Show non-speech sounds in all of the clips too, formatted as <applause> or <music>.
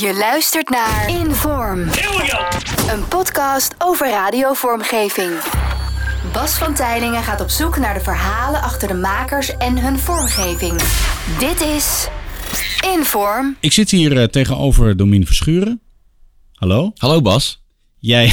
Je luistert naar Inform. Een podcast over radiovormgeving. Bas van Tijlingen gaat op zoek naar de verhalen achter de makers en hun vormgeving. Dit is Inform. Ik zit hier eh, tegenover Domien Verschuren. Hallo. Hallo Bas. Jij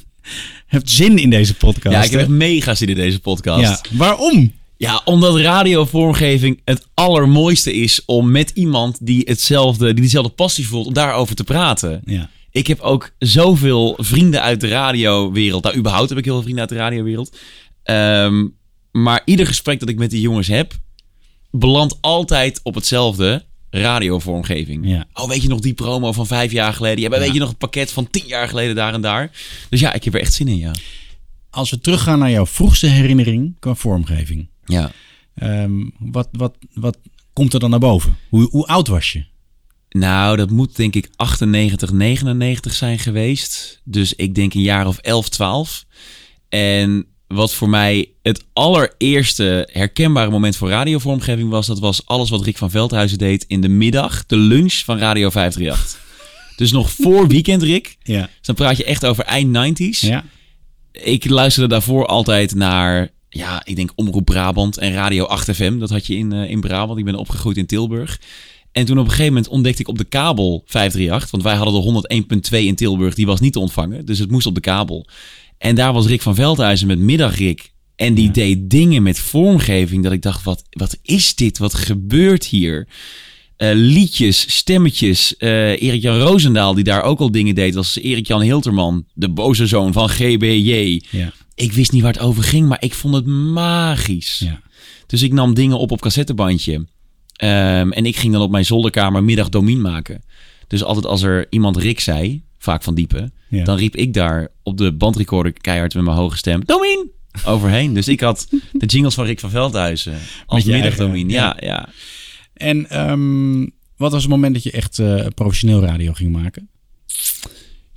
<laughs> hebt zin in deze podcast. Ja, ik heb echt mega zin in deze podcast. Ja, waarom? Ja, omdat radiovormgeving het allermooiste is om met iemand die, hetzelfde, die dezelfde passie voelt, om daarover te praten. Ja. Ik heb ook zoveel vrienden uit de radiowereld. Nou, überhaupt heb ik heel veel vrienden uit de radiowereld. Ehm, maar ieder gesprek dat ik met die jongens heb, belandt altijd op hetzelfde. Radiovormgeving. Ja. Oh, weet je nog die promo van vijf jaar geleden? Ja, weet je nog het pakket van tien jaar geleden daar en daar? Dus ja, ik heb er echt zin in, ja. Als we teruggaan naar jouw vroegste herinnering qua vormgeving. Ja. ehm, wat, wat, wat komt er dan naar boven? Hoe, hoe oud was je? Nou, dat moet denk ik 98, 99 zijn geweest. Dus ik denk een jaar of 11, 12. En wat voor mij het allereerste herkenbare moment voor radiovormgeving was, dat was alles wat Rick van Veldhuizen deed in de middag, de lunch van Radio 538. <laughs> dus nog voor weekend, Rick. Ja. Dus dan praat je echt over eind 90s. Ja. Ik luisterde daarvoor altijd naar, ja, ik denk Omroep Brabant en Radio 8 FM. Dat had je in, eh, in Brabant. Ik ben opgegroeid in Tilburg. En toen op een gegeven moment ontdekte ik op de kabel 538. Want wij hadden de 101.2 in Tilburg. Die was niet te ontvangen. Dus het moest op de kabel. En daar was Rick van Veldhuizen met Middag Rick. En die deed dingen met vormgeving. Dat ik dacht, wat, wat is dit? Wat gebeurt hier? Eh, liedjes, stemmetjes. eh Erik-Jan Roosendaal, die daar ook al dingen deed. was Erik-Jan Hilterman, de boze zoon van GBJ. Ja. Ik wist niet waar het over ging, maar ik vond het magisch. Ja. Dus ik nam dingen op op cassettebandje. Ehm, en ik ging dan op mijn zolderkamer middag domien maken. Dus altijd als er iemand Rick zei, vaak van diepe, Ja. dan riep ik daar op de bandrecorder keihard met mijn hoge stem, domien! Overheen. Dus ik had de jingles van Rick van Veldhuizen als je middagdomien. eigen- Ja, ja. En ehm, wat was het moment dat je echt eh, professioneel radio ging maken?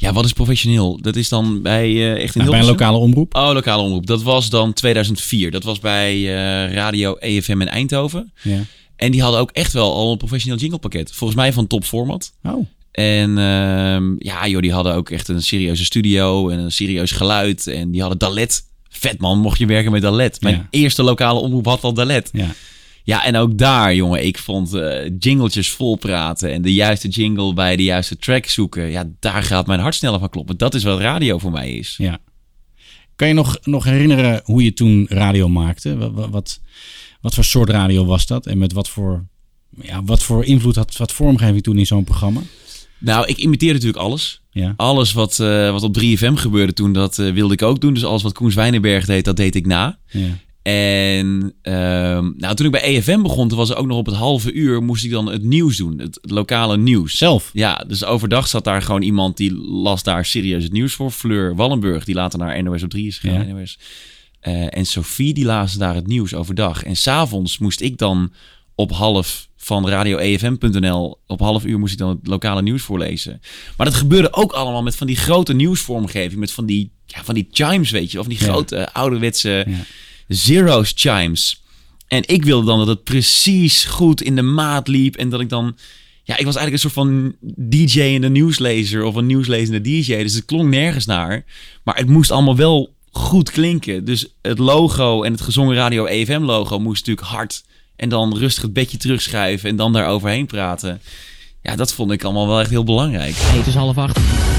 Ja, wat is professioneel? Dat is dan bij eh, echt in Nou, bij een lokale omroep? Oh, lokale omroep. Dat was dan 2004. Dat was bij eh, Radio EFM in Eindhoven. Ja. En die hadden ook echt wel al een professioneel jinglepakket. Volgens mij van top format. Oh. En ehm, ja, joh, die hadden ook echt een serieuze studio en een serieus geluid. En die hadden Dalet. Vet man, mocht je werken met Dalet. Mijn Ja. eerste lokale omroep had al Dalet. Ja. Ja, en ook daar, jongen, ik vond eh jingletjes vol praten en de juiste jingle bij de juiste track zoeken. Ja, daar gaat mijn hart sneller van kloppen. Dat is wat radio voor mij is. Ja. Kan je nog, nog herinneren hoe je toen radio maakte? Wat, wat- voor soort radio was dat? En met wat voor, ja, wat voor invloed had wat vormgeving toen in zo'n programma? Nou, ik imiteerde natuurlijk alles. Ja. Alles wat, eh, wat op 3FM gebeurde toen, dat eh, wilde ik ook doen. Dus alles wat Koens Wijnenberg deed, dat deed ik na. ja. En ehm, nou, toen ik bij EFM begon, toen was er ook nog op het halve uur, moest ik dan het nieuws doen. Het, het lokale nieuws. Zelf? Ja, dus overdag zat daar gewoon iemand die las daar serieus het nieuws voor. Fleur Wallenburg, die later naar NOS op 3 is gegaan. Ja. NOS. Eh, en Sophie, die lazen daar het nieuws overdag. En s'avonds moest ik dan op half van radioefm.nl, op half uur moest ik dan het lokale nieuws voorlezen. Maar dat gebeurde ook allemaal met van die grote nieuwsvormgeving. Met van die, ja, van die chimes, weet je. Of die grote ouderwetse Ja. Zeros chimes. En ik wilde dan dat het precies goed in de maat liep. En dat ik dan... Ja, ik was eigenlijk een soort van DJ en de nieuwslezer. Of een nieuwslezende DJ. Dus het klonk nergens naar. Maar het moest allemaal wel goed klinken. Dus het logo en het gezongen Radio EFM logo moest natuurlijk hard. En dan rustig het bedje terugschuiven. En dan daar overheen praten. Ja, dat vond ik allemaal wel echt heel belangrijk. Het is half acht.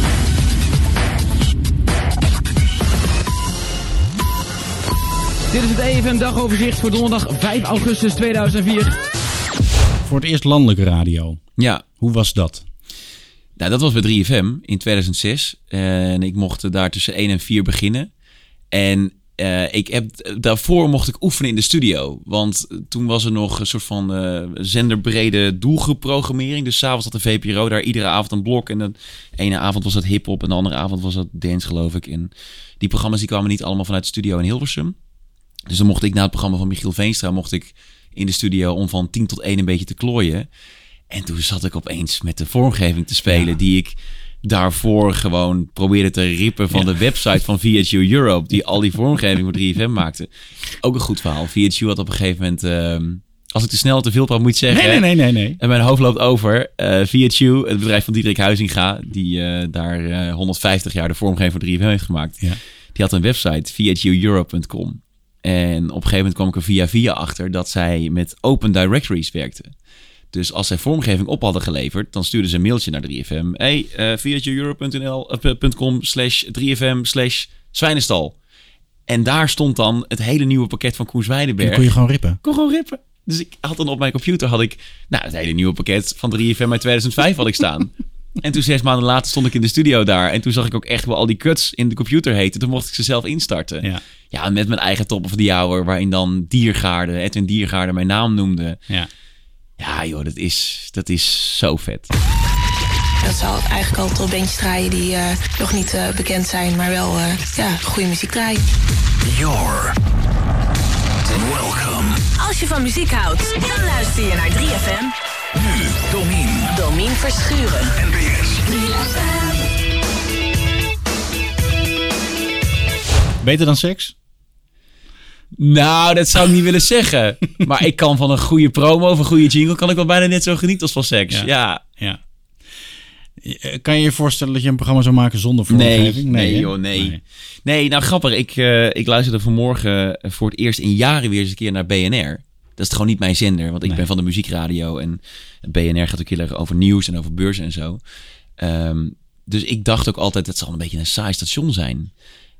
Dit is het EFM dagoverzicht voor donderdag 5 augustus 2004. Voor het eerst landelijke radio. Ja, Hoe was dat? Nou, dat was bij 3FM in 2006. En ik mocht daar tussen 1 en 4 beginnen. En eh, ik heb, daarvoor mocht ik oefenen in de studio. Want toen was er nog een soort van eh, zenderbrede doelgroepprogrammering. Dus s'avonds had de VPRO daar iedere avond een blok. En de ene avond was dat hip-hop en de andere avond was dat dance, geloof ik. En die programma's die kwamen niet allemaal vanuit de studio in Hilversum. Dus dan mocht ik na het programma van Michiel Veenstra... mocht ik in de studio om van 10 tot 1 een beetje te klooien. En toen zat ik opeens met de vormgeving te spelen... die ik daarvoor gewoon probeerde te rippen van de website van VHU Europe... die al die vormgeving voor 3FM maakte. Ook een goed verhaal. VHU had op een gegeven moment... ehm, als ik te snel te veel praat, moet zeggen. Nee, nee, nee, nee. nee. En mijn hoofd loopt over. Uh, VHU, het bedrijf van Diederik Huizinga, die uh, daar uh, 150 jaar de vormgeving voor 3FM heeft gemaakt. Ja. Die had een website, vhueurope.com. En op een gegeven moment kwam ik er via via achter dat zij met open directories werkte. Dus als zij vormgeving op hadden geleverd, dan stuurden ze een mailtje naar 3FM. Hey, uh, vhueurope.com slash 3FM slash zwijnenstal. En daar stond dan het hele nieuwe pakket van Koers Weidenberg. kon je gewoon rippen? kon gewoon rippen. Dus ik had dan op mijn computer had ik, nou, het hele nieuwe pakket van 3FM uit 2005 had ik staan. <laughs> en toen zes maanden later stond ik in de studio daar. En toen zag ik ook echt wel al die cuts in de computer heten. Toen mocht ik ze zelf instarten. Ja. Ja, met mijn eigen top of the hour, waarin dan Diergaarde, Edwin Diergaarde mijn naam noemde. Ja. Ja joh, dat is, dat is zo vet. Dat zal eigenlijk al tot bandjes draaien die uh, nog niet uh, bekend zijn, maar wel uh, ja, goede muziek draaien. You're welcome. Als je van muziek houdt, dan luister je naar 3FM. Nu, Domien. Domien Verschuren. NPS. 3FM. Beter dan seks? Nou, dat zou ik niet willen zeggen. <laughs> Maar ik kan van een goede promo of een goede jingle... kan ik wel bijna net zo genieten als van seks. Ja. Ja. Ja. Eh, Kan je je voorstellen dat je een programma zou maken zonder Nee, vormgeving? nee, hè? joh, nee. Nee, nou grappig. Ik, eh, ik luisterde vanmorgen voor het eerst in jaren weer eens een keer naar BNR. Dat is gewoon niet mijn zender, want ik Nee. ben van de muziekradio. En BNR gaat ook heel erg over nieuws en over beurzen en zo. Ehm, dus ik dacht ook altijd, het zal een beetje een saai station zijn.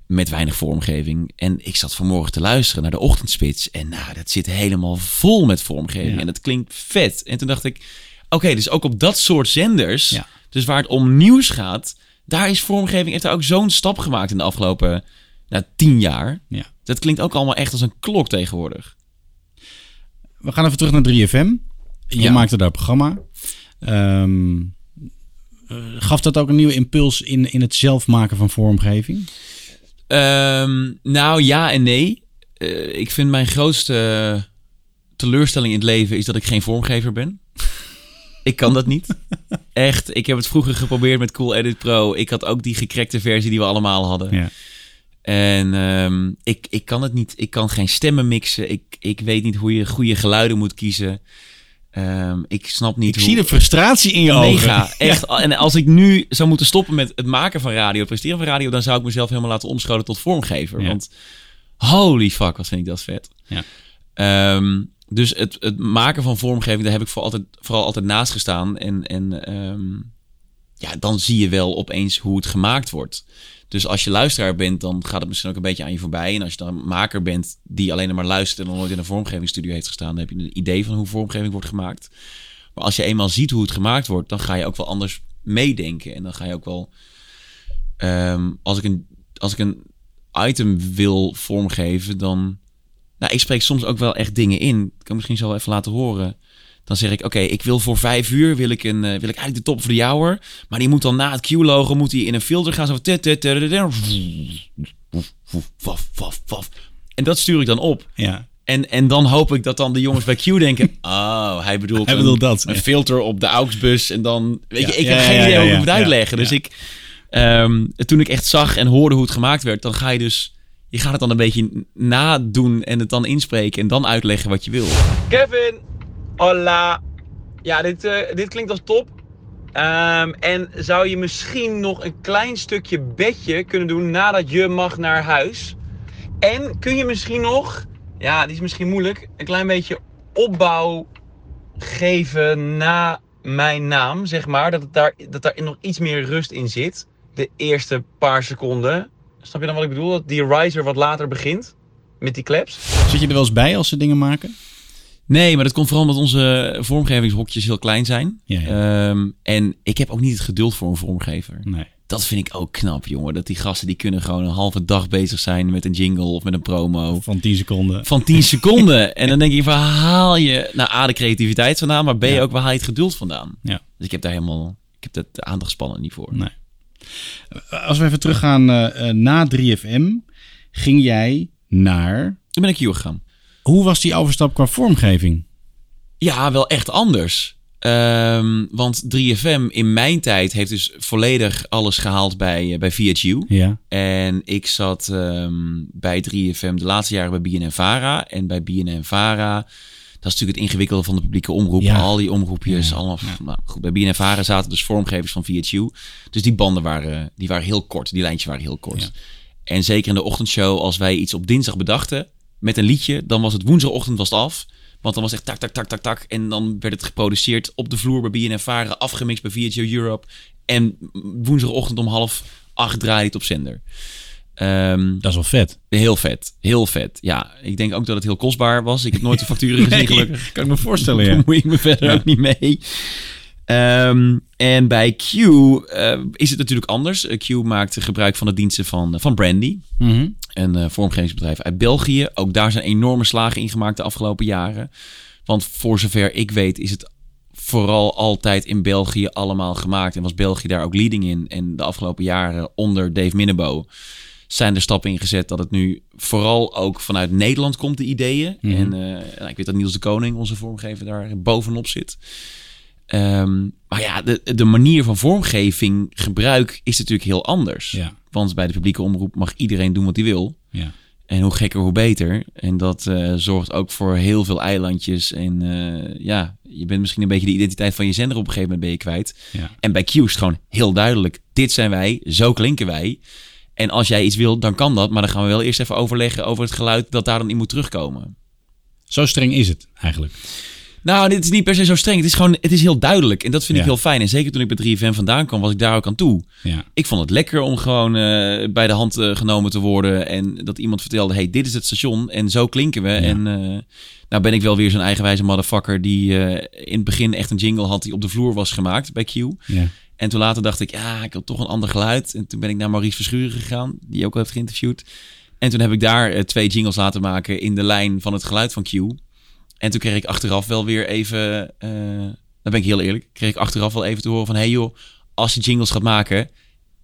Met weinig vormgeving. En ik zat vanmorgen te luisteren naar de ochtendspits. En nou, dat zit helemaal vol met vormgeving. Ja. En dat klinkt vet. En toen dacht ik, oké, dus ook op dat soort zenders... Ja. Dus waar het om nieuws gaat, daar is vormgeving heeft er ook zo'n stap gemaakt in de afgelopen nou, tien jaar. Ja. Dat klinkt ook allemaal echt als een klok tegenwoordig. We gaan even terug naar 3FM. Je Ja. maakte daar programma. Ehm, eh, gaf dat ook een nieuwe impuls in, in het zelf maken van vormgeving? Ehm, nou ja en nee. Eh, ik vind mijn grootste teleurstelling in het leven is dat ik geen vormgever ben. <laughs> ik kan dat niet. Echt, ik heb het vroeger geprobeerd met Cool Edit Pro. Ik had ook die gekrekte versie die we allemaal hadden. Ja. En ehm, ik, ik kan het niet. Ik kan geen stemmen mixen. Ik, ik weet niet hoe je goede geluiden moet kiezen. Ehm, ik snap niet Ik hoe... zie de frustratie in je ogen. Mega, echt. En als ik nu zou moeten stoppen met het maken van radio, het presteren van radio, dan zou ik mezelf helemaal laten omscholen tot vormgever. Ja. Want holy fuck, wat vind ik dat vet. Ja. Ehm, dus het, het maken van vormgeving, daar heb ik voor altijd, vooral altijd naast gestaan. En, en ehm, ja, dan zie je wel opeens hoe het gemaakt wordt. Dus als je luisteraar bent, dan gaat het misschien ook een beetje aan je voorbij. En als je dan maker bent die alleen maar luistert en nog nooit in een vormgevingsstudio heeft gestaan, dan heb je een idee van hoe vormgeving wordt gemaakt. Maar als je eenmaal ziet hoe het gemaakt wordt, dan ga je ook wel anders meedenken. En dan ga je ook wel. ehm, als, ik een, als ik een item wil vormgeven, dan. Nou, ik spreek soms ook wel echt dingen in. Ik kan misschien zo even laten horen. Dan zeg ik, oké, ik wil voor vijf uur wil ik, een, eh, wil ik eigenlijk de top of the hour. Maar die moet dan na het Q-logo moet die in een filter gaan. Zo. En dat stuur ik dan op. Ja. En, en dan hoop ik dat dan de jongens bij Q denken... <laughs> Oh, hij bedoelt, Hij een, bedoelt dat, een ja. filter op de AUX-bus. En dan... Weet je, ik ja, heb ja, geen ja, idee ja, hoe ik ja, het moet ja, uitleggen. Dus ik... ehm, toen ik echt zag en hoorde hoe het gemaakt werd... dan ga je dus... Je gaat het dan een beetje nadoen en het dan inspreken... en dan uitleggen wat je wil. Kevin, hola. Ja, dit, eh, dit klinkt als top. Ehm, en zou je misschien nog een klein stukje bedje kunnen doen nadat je mag naar huis? En kun je misschien nog, ja, die is misschien moeilijk, een klein beetje opbouw geven na mijn naam, zeg maar. Dat, het daar, dat daar nog iets meer rust in zit. De eerste paar seconden. Snap je dan wat ik bedoel? Dat die riser wat later begint met die claps. Zit je er wel eens bij als ze dingen maken? Nee, maar dat komt vooral omdat onze vormgevingshokjes heel klein zijn. Ja, ja. Ehm, en ik heb ook niet het geduld voor een vormgever. Nee. Dat vind ik ook knap, jongen. Dat die gasten die kunnen gewoon een halve dag bezig zijn met een jingle of met een promo. Van 10 seconden. Van 10 <laughs> seconden. En dan denk je, waar haal je nou A, de creativiteit vandaan, maar B, Ja. ook waar haal je het geduld vandaan? Ja. Dus ik heb daar helemaal, ik heb dat aandachtspannen niet voor. Nee. Als we even teruggaan eh, na 3FM, ging jij naar... Toen ben ik hier gegaan. Hoe was die overstap qua vormgeving? Ja, wel echt anders. Ehm, want 3FM in mijn tijd heeft dus volledig alles gehaald bij, eh, bij VHU. Ja. En ik zat ehm, bij 3FM de laatste jaren bij BNN Vara. En bij BNN Vara, Dat is natuurlijk het ingewikkelde van de publieke omroep. Ja. Al die omroepjes. Ja. Allemaal, Ja. nou, goed, bij BNNVARA zaten dus vormgevers van VHU. Dus die banden waren, die waren heel kort. Die lijntjes waren heel kort. En zeker in de ochtendshow, als wij iets op dinsdag bedachten met een liedje, dan was het woensdagochtend was het af. Want dan was het echt tak, tak, tak, tak, tak. En dan werd het geproduceerd op de vloer bij BNNVARA, afgemixt bij VHU Europe. En woensdagochtend om half acht draaide het op zender. Ehm, Dat is wel vet. Heel vet, heel vet. Ja, ik denk ook dat het heel kostbaar was. Ik heb nooit de facturen <laughs> gezien, gelukkig. kan ik me voorstellen, <laughs> Daar ja. bemoei ik me verder Ja. ook niet mee. Ehm, en bij Q eh, is het natuurlijk anders. Eh, Q maakt gebruik van de diensten van, van Brandy, Mhm. een eh, vormgevingsbedrijf uit België. Ook daar zijn enorme slagen in gemaakt de afgelopen jaren. Want voor zover ik weet is het vooral altijd in België allemaal gemaakt. En was België daar ook leading in. En de afgelopen jaren onder Dave Minnebo zijn er stappen in gezet dat het nu vooral ook vanuit Nederland komt, de ideeën. Mhm. En eh, nou, ik weet dat Niels de Koning, onze vormgever, daar bovenop zit. Ehm, maar ja, de, de manier van vormgeving, gebruik is natuurlijk heel anders. Ja. Want bij de publieke omroep mag iedereen doen wat hij wil. Ja. En hoe gekker, hoe beter. En dat eh, zorgt ook voor heel veel eilandjes. En eh, ja, je bent misschien een beetje de identiteit van je zender op een gegeven moment ben je kwijt. Ja. En bij Q is het gewoon heel duidelijk. Dit zijn wij, zo klinken wij. En als jij iets wil, dan kan dat. Maar dan gaan we wel eerst even overleggen over het geluid dat daar dan in moet terugkomen. Zo streng is het eigenlijk. Nou, dit is niet per se zo streng. Het is gewoon, het is heel duidelijk. En dat vind ik heel fijn. En zeker toen ik bij 3FM vandaan kwam, was ik daar ook aan toe. Ja. Ik vond het lekker om gewoon eh, bij de hand eh, genomen te worden. En dat iemand vertelde, hey, dit is het station. En zo klinken we. En eh, nou ben ik wel weer zo'n eigenwijze motherfucker... die in het begin echt een jingle had die op de vloer was gemaakt bij Q. Ja. En toen later dacht ik, ja, ik wil toch een ander geluid. En toen ben ik naar Maurice Verschuren gegaan, die ook al heeft geïnterviewd. En toen heb ik daar twee jingles laten maken in de lijn van het geluid van Q. En toen kreeg ik achteraf wel weer even, eh dan ben ik heel eerlijk, kreeg ik achteraf wel even te horen van, hey joh, als je jingles gaat maken,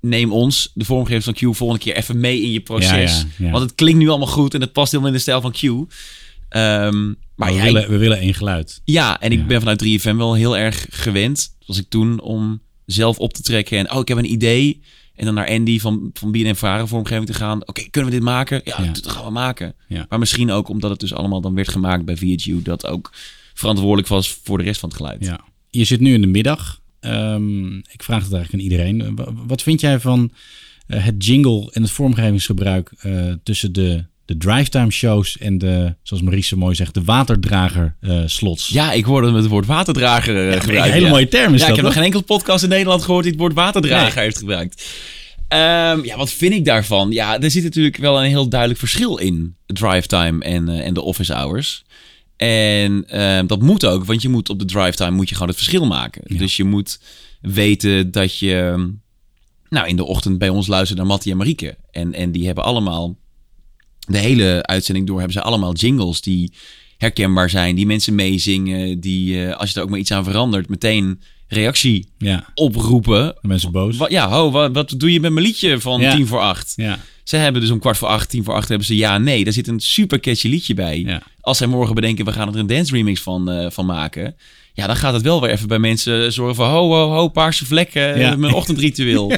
neem ons, de vormgevers van Q, volgende keer even mee in je proces. Ja, ja, ja. Want het klinkt nu allemaal goed en het past helemaal in de stijl van Q. Ehm, maar we, willen, we willen één geluid. ja, en ik ben vanuit 3FM wel heel erg gewend. Was ik toen om zelf op te trekken. En oh, ik heb een idee. En dan naar Andy van, van BNN Vragen vormgeving te gaan. Oké, kunnen we dit maken? Ja, Ja. dat gaan we maken. Ja. Maar misschien ook omdat het dus allemaal dan werd gemaakt bij VHU. Dat ook verantwoordelijk was voor de rest van het geluid. Ja. Je zit nu in de middag. Ehm, ik vraag het eigenlijk aan iedereen. Wa- Wat vind jij van eh, het jingle en het vormgevingsgebruik eh, tussen de, de drivetime shows en de, zoals Maurice zo mooi zegt, de waterdrager eh, slots? Ja, ik hoorde met het woord waterdrager eh, gebruikt. een hele ja. mooie term is ja, dat, ik heb nog geen enkele podcast in Nederland gehoord die het woord waterdrager heeft gebruikt. Ehm, ja, wat vind ik daarvan? Ja, er zit natuurlijk wel een heel duidelijk verschil in drive time en, eh, en de office hours. En ehm, dat moet ook, want je moet op de drive time moet je gewoon het verschil maken. Dus je moet weten dat je ehm, nou, in de ochtend bij ons luistert naar Mattie en Marieke. En, en die hebben allemaal de hele uitzending door hebben ze allemaal jingles die herkenbaar zijn, die mensen meezingen, die eh, als je er ook maar iets aan verandert, meteen reactie Ja, oproepen. de mensen boos. Ja, ho, wat, wat doe je met mijn liedje van Ja. tien voor acht? Ja, Ze hebben dus om kwart voor acht, tien voor acht hebben ze ja, nee. Daar zit een super catchy liedje bij. Ja. Als zij morgen bedenken, we gaan er een dance remix van, eh, van maken. Ja, dan gaat het wel weer even bij mensen zorgen van ho, ho, ho, paarse vlekken, Ja. eh, mijn ochtendritueel. <laughs>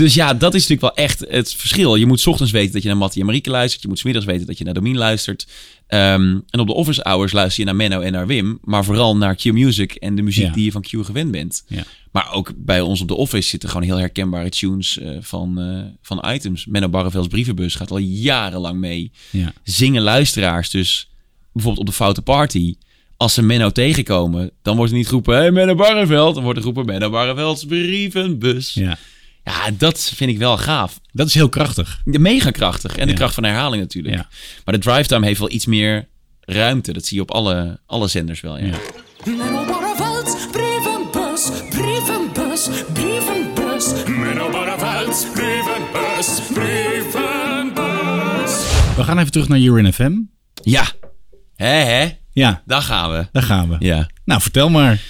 Dus ja, dat is natuurlijk wel echt het verschil. Je moet 's ochtends weten dat je naar Mattie en Marieke luistert. Je moet 's middags weten dat je naar Domien luistert. Ehm, en op de office hours luister je naar Menno en naar Wim. Maar vooral naar Q Music en de muziek Ja. die je van Q gewend bent. ja. Maar ook bij ons op de office zitten gewoon heel herkenbare tunes eh, van, eh, van items. Menno Barrevelds brievenbus gaat al jarenlang mee. ja. Zingen luisteraars dus bijvoorbeeld op de Foute Party. Als ze Menno tegenkomen, dan wordt er niet geroepen... Hey Menno Barreveld, dan wordt er geroepen... Menno Barrevelds brievenbus. Ja. Ja. dat vind ik wel gaaf. Dat is heel krachtig. Mega krachtig. En de kracht van herhaling natuurlijk. Ja. Maar de drive time heeft wel iets meer ruimte. Dat zie je op alle, alle zenders wel, ja. Brievenbus, brievenbus, brievenbus. We gaan even terug naar Urin FM. Ja. Hè, hè? Ja, Daar gaan we. daar gaan we. Ja. Nou, vertel maar.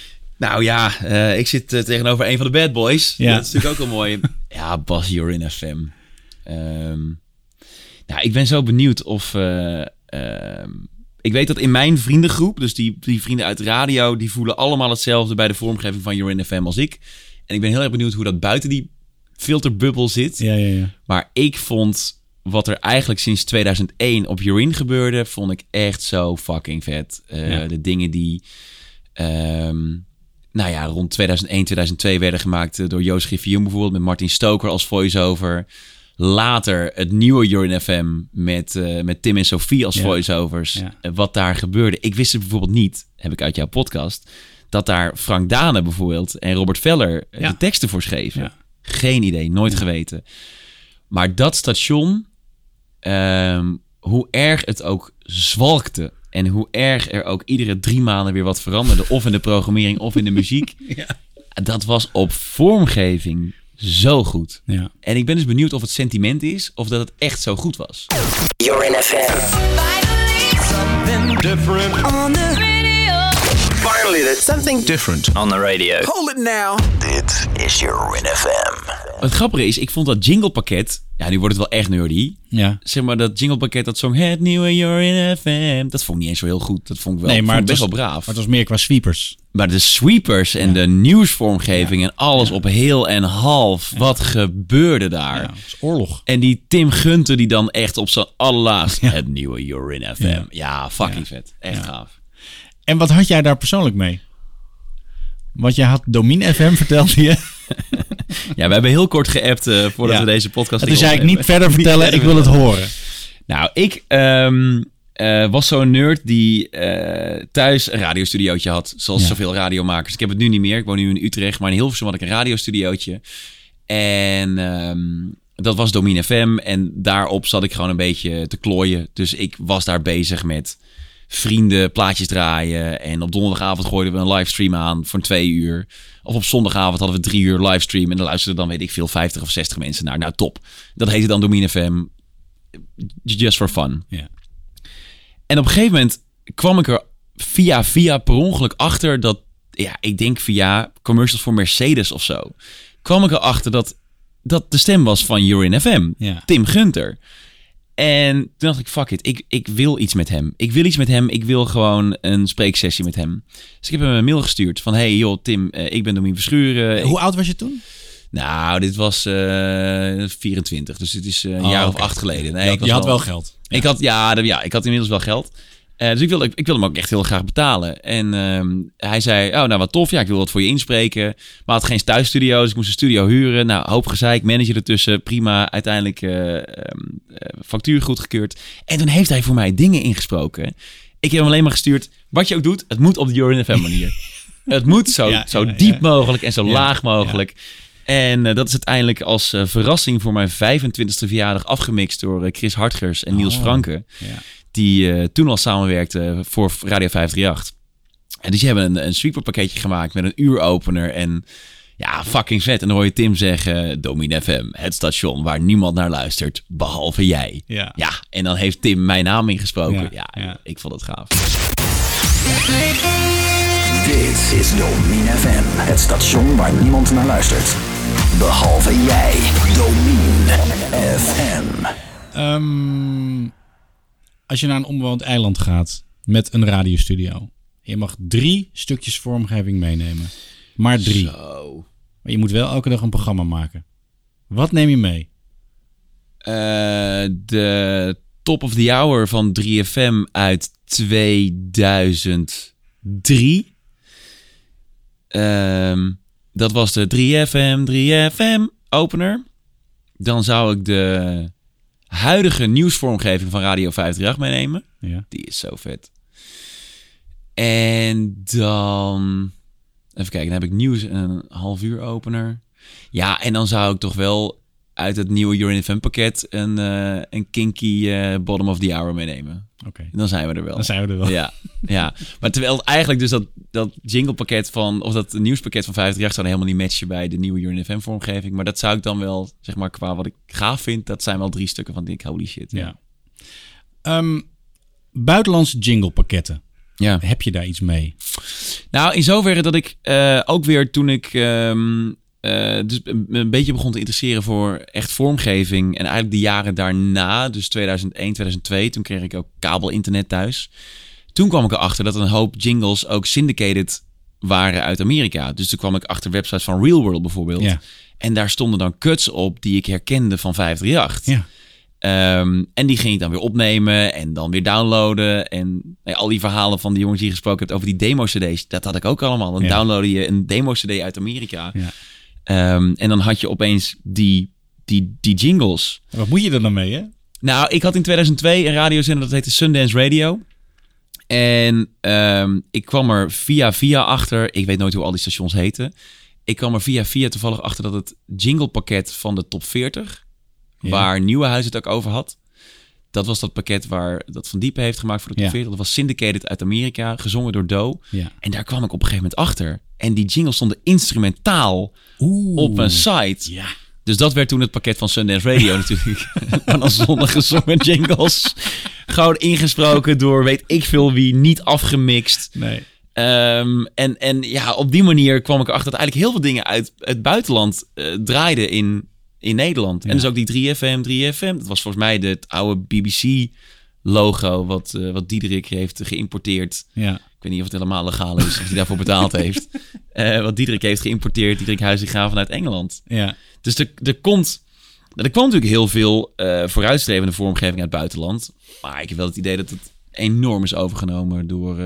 Nou ja, eh, ik zit eh, tegenover een van de bad boys. Ja. Dat is natuurlijk ook wel mooi. <laughs> ja, Bas Jorin FM. Ehm, nou, ik ben zo benieuwd of... eh, ehm, ik weet dat in mijn vriendengroep, dus die, die vrienden uit de radio... die voelen allemaal hetzelfde bij de vormgeving van Jorin FM als ik. En ik ben heel erg benieuwd hoe dat buiten die filterbubbel zit. Ja, ja, ja. Maar ik vond wat er eigenlijk sinds 2001 op Urin gebeurde, vond ik echt zo fucking vet. De dingen die, ehm, nou ja, rond 2001, 2002 werden gemaakt eh, door Joost Griffioen bijvoorbeeld, met Martin Stoker als voice-over. Later het nieuwe Urin FM met, eh, met Tim en Sophie als Ja. voice-overs. Ja. Eh, Wat daar gebeurde. Ik wist het bijvoorbeeld niet, heb ik uit jouw podcast, dat daar Frank Dane bijvoorbeeld en Robert Veller Ja. de teksten voor schreven. Geen idee, nooit geweten. Maar dat station, ehm, hoe erg het ook zwalkte. En hoe erg er ook iedere drie maanden weer wat veranderde. Of in de programmering of in de muziek. <laughs> Dat was op vormgeving zo goed. Ja. En ik ben dus benieuwd of het sentiment is of dat het echt zo goed was. You're in FM. Finally, there's something different on the radio. Hold it now. Dit is You're in FM. Het grappige is, ik vond dat jinglepakket... Ja, nu wordt het wel echt nerdy. Ja. Zeg maar dat jinglepakket, dat zong Het nieuwe You're in FM. Dat vond ik niet eens zo heel goed. Dat vond ik wel nee, maar vond het ik was, best wel braaf. Maar het was meer qua sweepers. Maar de sweepers en de nieuwsvormgeving en alles op heel en half. Wat gebeurde daar? Ja, het is oorlog. En die Tim Gunter die dan echt op zijn allerlaatst... Het nieuwe You're in FM. Ja, Ja. fucking Ja. vet. Echt Ja. gaaf. En wat had jij daar persoonlijk mee? Want jij had Domin FM, vertelde je. <laughs> Ja, we hebben heel kort geappt eh, voordat Ja. we deze podcast gingen zei ik niet verder <laughs> vertellen, ik wil het horen. Nou, ik ehm, eh, was zo'n nerd die eh, thuis een radiostudiootje had. Zoals Ja. zoveel radiomakers. Ik heb het nu niet meer. Ik woon nu in Utrecht. Maar in Hilversum had ik een radiostudiootje. En ehm, dat was Domin FM. En daarop zat ik gewoon een beetje te klooien. Dus ik was daar bezig met vrienden plaatjes draaien. En op donderdagavond gooiden we een livestream aan voor twee uur. Of op zondagavond hadden we drie uur livestream. En dan luisterden dan, weet ik veel, 50 of 60 mensen naar. Nou, top. Dat heette dan Domin FM. Just for fun. Ja. En op een gegeven moment kwam ik er via via per ongeluk achter dat, ja, ik denk via commercials voor Mercedes of zo, kwam ik erachter dat dat de stem was van Urin FM, Ja. Tim Gunter. En toen dacht ik, fuck it, ik, ik wil iets met hem. Ik wil iets met hem, ik wil gewoon een spreeksessie met hem. Dus ik heb hem een mail gestuurd van, hey joh Tim, eh, ik ben Domien Verschuren. Ik- Hoe oud was je toen? nou, dit was eh 24, dus dit is eh, een Oh, jaar oké. of acht geleden. Nee, je ik had, was je had wel geld. ik had, ja, de- ja, ik had inmiddels wel geld. Eh, dus ik wilde, ik wilde hem ook echt heel graag betalen. En ehm, hij zei, oh, nou wat tof. Ja, ik wil wat voor je inspreken. Maar had geen thuisstudio, dus ik moest een studio huren. Nou, hoop gezeik, manager ertussen. Prima, uiteindelijk ehm, eh, factuur goedgekeurd. En toen heeft hij voor mij dingen ingesproken. Ik heb hem alleen maar gestuurd, wat je ook doet, het moet op de Jorin FM manier. <laughs> het moet zo, Ja, zo ja, diep ja. mogelijk en zo laag mogelijk. En dat is uiteindelijk als verrassing voor mijn 25e verjaardag afgemixt door Chris Hartgers en Niels Oh. Franke. Ja. Die eh, toen al samenwerkten voor Radio 538. En dus die hebben een, een sweeper gemaakt met een uuropener. En ja, fucking vet. En dan hoor je Tim zeggen, Domin FM, het station waar niemand naar luistert, behalve jij. Ja. Ja, en dan heeft Tim mijn naam ingesproken. Ja, Ja, ja. ik vond het gaaf. Dit is Domin FM, het station waar niemand naar luistert. Behalve jij, Domin FM. Ehm, als je naar een onbewoond eiland gaat met een radiostudio. Je mag drie stukjes vormgeving meenemen. Maar drie. Zo. Maar je moet wel elke dag een programma maken. Wat neem je mee? Eh, de Top of the Hour van 3FM uit 2003. Ehm, dat was de 3FM, 3FM opener. Dan zou ik de huidige nieuwsvormgeving van Radio 538 meenemen. Ja. Die is zo vet. En dan... Even kijken, dan heb ik nieuws en een half uur opener. Ja, en dan zou ik toch wel uit het nieuwe Urin FM pakket een, eh, een kinky eh, bottom of the hour meenemen. Oké. Dan zijn we er wel. Dan zijn we er wel. Ja, ja. Maar terwijl eigenlijk dus dat, dat jinglepakket van, of dat nieuwspakket van 50 zou helemaal niet matchen bij de nieuwe Urin FM vormgeving. Maar dat zou ik dan wel, zeg maar, qua wat ik gaaf vind, dat zijn wel drie stukken van die ik holy shit. Ja. Ehm, buitenlandse jinglepakketten. ja. Heb je daar iets mee? Nou, in zoverre dat ik eh, ook weer toen ik ehm, eh, dus een, een beetje begon te interesseren voor echt vormgeving. En eigenlijk de jaren daarna, dus 2001, 2002, toen kreeg ik ook kabel-internet thuis. Toen kwam ik erachter dat een hoop jingles ook syndicated waren uit Amerika. Dus toen kwam ik achter websites van Real World bijvoorbeeld. Ja. En daar stonden dan cuts op die ik herkende van 538. Ja. Ehm, en die ging ik dan weer opnemen en dan weer downloaden. En nou al die verhalen van die jongens die je gesproken hebt over die demo-cd's, dat had ik ook allemaal. Dan Ja. downloadde je een demo-cd uit Amerika. Ja. Ehm, en dan had je opeens die, die, die jingles. Wat moet je er dan mee, hè? Nou, ik had in 2002 een radiozender dat heette Sundance Radio. En ehm, ik kwam er via via achter. Ik weet nooit hoe al die stations heten. Ik kwam er via via toevallig achter dat het jinglepakket van de top 40, Ja. waar Nieuwenhuis het ook over had. Dat was dat pakket waar dat Van Diepen heeft gemaakt voor de top Ja. 40. Dat was syndicated uit Amerika, gezongen door Doe. Ja. En daar kwam ik op een gegeven moment achter. En die jingles stonden instrumentaal op een site. Ja. Dus dat werd toen het pakket van Sundance Radio <laughs> natuurlijk. En dan zonder gezongen jingles. Gewoon ingesproken door weet ik veel wie, niet afgemixt. Nee. Ehm, en, en ja, op die manier kwam ik erachter dat eigenlijk heel veel dingen uit het buitenland eh, draaiden in, in Nederland. En dus ook die 3FM, 3FM. Dat was volgens mij de, het oude BBC-logo wat, eh, wat Diederik heeft geïmporteerd. Ja. Ik weet niet of het helemaal legaal is, of hij daarvoor betaald heeft. <laughs> Eh, wat Diederik heeft geïmporteerd, Diederik Huizinga vanuit Engeland. Ja. Dus er, er komt... Er kwam natuurlijk heel veel eh, vooruitstrevende vormgeving uit het buitenland. Maar ik heb wel het idee dat het enorm is overgenomen door,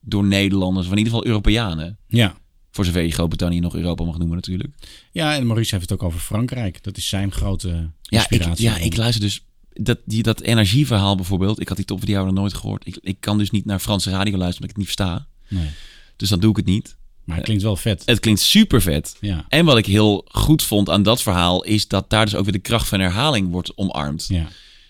door Nederlanders. Of in ieder geval Europeanen. Ja. Voor zover je Groot-Brittannië nog Europa mag noemen natuurlijk. Ja, en Maurice heeft het ook over Frankrijk. Dat is zijn grote Ja, ik, inspiratie. ja, ik luister dus... Dat, die, dat energieverhaal bijvoorbeeld. Ik had die top jou nog nooit gehoord. Ik, ik kan dus niet naar Franse radio luisteren omdat ik het niet versta. Nee. Dus dan doe ik het niet. Maar het klinkt wel vet. Het klinkt super vet. Ja. En wat ik heel goed vond aan dat verhaal... is dat daar dus ook weer de kracht van herhaling wordt omarmd. Ja.